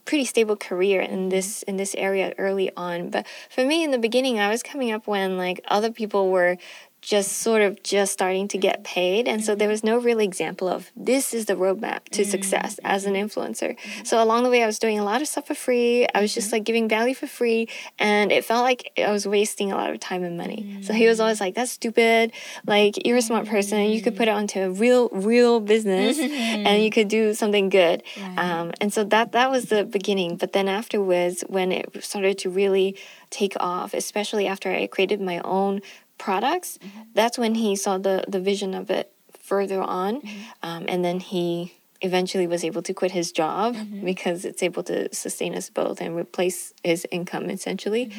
[SPEAKER 1] pretty stable career in
[SPEAKER 2] Mm-hmm.
[SPEAKER 1] this in this area early on but for me in the beginning i was coming up when like other people were just sort of just starting to get paid. And so there was no real example of this is the roadmap to mm. success as an influencer. Mm-hmm. So along the way i was doing a lot of stuff for free. I was just mm-hmm. like giving value for free. And it felt like i was wasting a lot of time and money. So he was mm. always like that's stupid. Like you're a smart person. You could mm. put it onto a real real business mm-hmm. and you could do something good. Um, and so that that was the beginning. But then afterwards when it started to really take off especially after i created my own products mm-hmm. that's when he saw the the vision of it further on. Mm-hmm. Um, and then he eventually was able to quit his job mm-hmm. because it's able to sustain us both and replace his income essentially.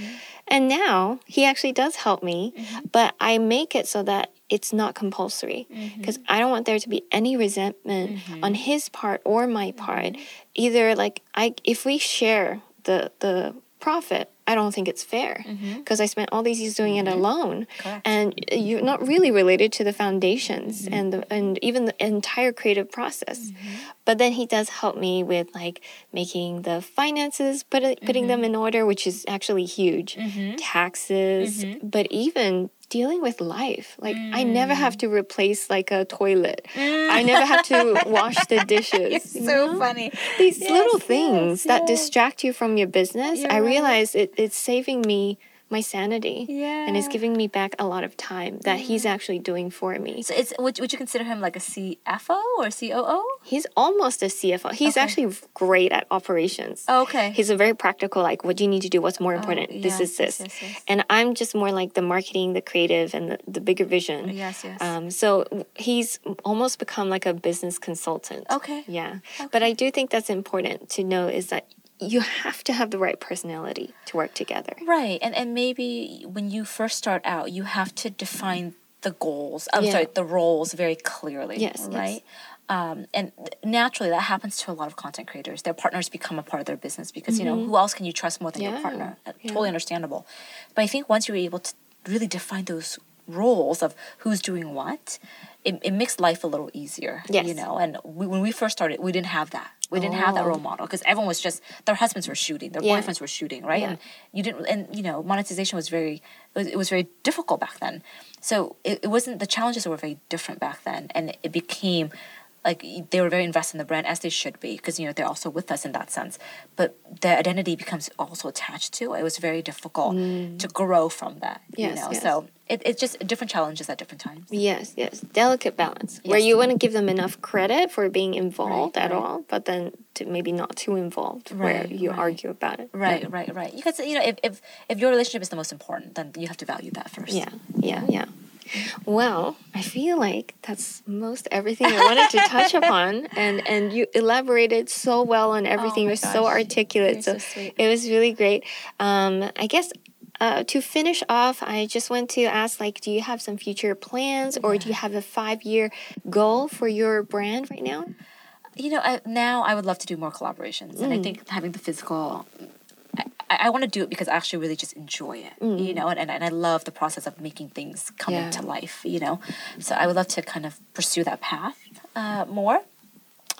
[SPEAKER 1] And now he actually does help me but i make it so that it's not compulsory because i don't want there to be any resentment on his part or my part. Either like i if we share the the profit i don't think it's fair mm-hmm. because i spent all these years doing it mm-hmm. alone.
[SPEAKER 2] Correct.
[SPEAKER 1] and you're not really related to the foundations mm-hmm. and the, and even the entire creative process. But then he does help me with like making the finances put putting them in order which is actually huge. Taxes but even dealing with life like i never have mm. to replace like a toilet i never have to wash the dishes
[SPEAKER 2] It's so
[SPEAKER 1] know?
[SPEAKER 2] funny.
[SPEAKER 1] these little things
[SPEAKER 2] yes,
[SPEAKER 1] that
[SPEAKER 2] yes.
[SPEAKER 1] distract you from your business
[SPEAKER 2] You're
[SPEAKER 1] i
[SPEAKER 2] right.
[SPEAKER 1] realize it, it's saving me my sanity.
[SPEAKER 2] Yeah.
[SPEAKER 1] And it's giving me back a lot of time that he's actually doing for me.
[SPEAKER 2] So it's would, would you consider him like a CFO or COO?
[SPEAKER 1] He's almost a CFO. He's
[SPEAKER 2] Okay.
[SPEAKER 1] actually great at operations.
[SPEAKER 2] Oh, okay.
[SPEAKER 1] He's a very practical, like, what do you need to do? What's more important? this
[SPEAKER 2] yes,
[SPEAKER 1] is this.
[SPEAKER 2] yes, yes.
[SPEAKER 1] And I'm just more like the marketing, the creative, and the, the bigger vision.
[SPEAKER 2] Yes, yes.
[SPEAKER 1] Um, so he's almost become like a business consultant.
[SPEAKER 2] Okay.
[SPEAKER 1] Yeah. But I do think that's important to know is that you have to have the right personality to work together.
[SPEAKER 2] Right, and and maybe when you first start out, you have to define the goals. I'm
[SPEAKER 1] Yeah.
[SPEAKER 2] sorry, the roles very clearly.
[SPEAKER 1] Yes, yes.
[SPEAKER 2] right. Um, and naturally, that happens to a lot of content creators. Their partners become a part of their business because you know who else can you trust more than
[SPEAKER 1] Mm-hmm. Yeah,
[SPEAKER 2] your partner? Uh,
[SPEAKER 1] yeah.
[SPEAKER 2] Totally understandable. But I think once you're able to really define those roles of who's doing what, it, it makes life a little easier.
[SPEAKER 1] Yes.
[SPEAKER 2] You know, and we, when we first started, we didn't have that. We didn't have that
[SPEAKER 1] Oh.
[SPEAKER 2] role model because everyone was just their husbands were shooting, their
[SPEAKER 1] Yeah.
[SPEAKER 2] boyfriends were shooting, right?
[SPEAKER 1] Yeah.
[SPEAKER 2] And you didn't and you know monetization was very it was, it was very difficult back then so it, it wasn't the challenges were very different back then and it became like they were very invested in the brand as they should be because you know they're also with us in that sense but the identity becomes also attached to it was very difficult to grow from that
[SPEAKER 1] Mm. Yes,
[SPEAKER 2] you know
[SPEAKER 1] yes.
[SPEAKER 2] so it, it's just different challenges at different times
[SPEAKER 1] Yes, yes. Delicate balance where you want to give them enough credit for being involved
[SPEAKER 2] Right,
[SPEAKER 1] at
[SPEAKER 2] right.
[SPEAKER 1] all, but then to maybe not too involved where you
[SPEAKER 2] right.
[SPEAKER 1] argue about it.
[SPEAKER 2] right right right you could say you know if, if if your relationship is the most important then you have to value that first
[SPEAKER 1] Yeah, yeah, yeah. Well, I feel like that's most everything I wanted to touch upon, and and you elaborated so well on everything.
[SPEAKER 2] my
[SPEAKER 1] You're so articulate,
[SPEAKER 2] You're
[SPEAKER 1] so,
[SPEAKER 2] so sweet.
[SPEAKER 1] it was really great. Um, I guess. Uh, to finish off, I just want to ask, like, do you have some future plans, or do you have a five-year goal for your brand right now?
[SPEAKER 2] you know I, now i would love to do more collaborations and i think having the physical i, I want to do it because i actually really just enjoy it you know and, and, and i love the process of making things come
[SPEAKER 1] Yeah.
[SPEAKER 2] into life you know so i would love to kind of pursue that path uh, more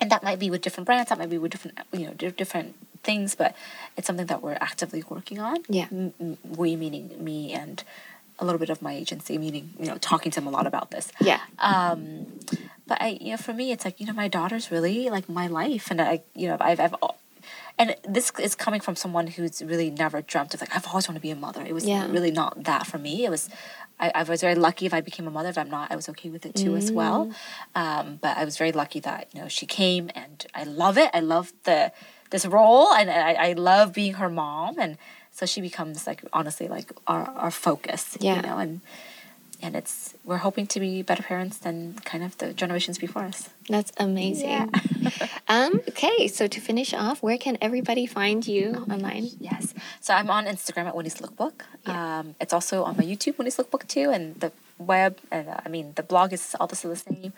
[SPEAKER 2] and that might be with different brands that might be with different you know different things but it's something that we're actively working on
[SPEAKER 1] Yeah.
[SPEAKER 2] M- we meaning me and a little bit of my agency meaning you know talking to them a lot about this
[SPEAKER 1] Yeah.
[SPEAKER 2] um but i you know for me it's like you know my daughter's really like my life and i you know i've i've and this is coming from someone who's really never dreamt of like i've always wanted to be a mother. It was
[SPEAKER 1] Yeah.
[SPEAKER 2] really not that for me. It was I, I was very lucky if i became a mother. If i'm not i was okay with it too as well. Um, but i was very lucky that you know she came and i love it. I love the this role and i, I love being her mom. And so she becomes like honestly like our, our focus
[SPEAKER 1] Yeah.
[SPEAKER 2] you know and and it's we're hoping to be better parents than kind of the generations before us.
[SPEAKER 1] That's amazing. um, okay, so to finish off, where can everybody find you online?
[SPEAKER 2] Yes. So I'm on Instagram at Wendy's Lookbook. Um, it's also on my YouTube, Wendy's Lookbook too, and the web. And uh, I mean, the blog is also the same.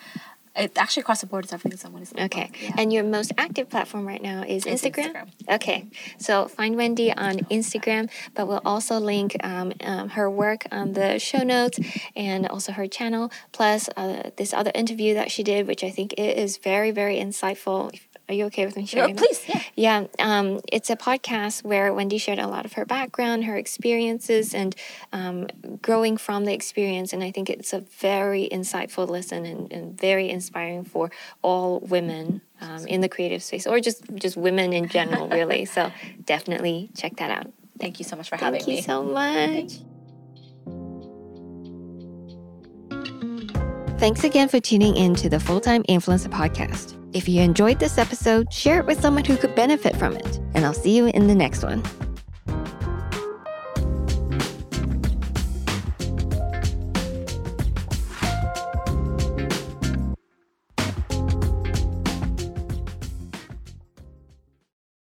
[SPEAKER 2] It actually across the board is everything's on Wendy's Lookbook.
[SPEAKER 1] Okay.
[SPEAKER 2] Yeah.
[SPEAKER 1] And your most active platform right now is
[SPEAKER 2] Is
[SPEAKER 1] Instagram?
[SPEAKER 2] Instagram.
[SPEAKER 1] Okay. So find Wendy on Instagram, but we'll also link um, um, her work on the show notes and also her channel, plus uh, this other interview that she did, which I think is very, very insightful. Are you okay with me
[SPEAKER 2] Oh,
[SPEAKER 1] sharing? that?
[SPEAKER 2] please, yeah.
[SPEAKER 1] Yeah, um, it's a podcast where Wendy shared a lot of her background, her experiences, and um, growing from the experience. And I think it's a very insightful listen and, and very inspiring for all women um, in the creative space, or just just women in general, really. So definitely check that out.
[SPEAKER 2] Thank you so much for
[SPEAKER 1] Thank
[SPEAKER 2] having
[SPEAKER 1] you so much. Thanks again for tuning in to the Full Time Influencer Podcast. If you enjoyed this episode, share it with someone who could benefit from it. And I'll see you in the next one.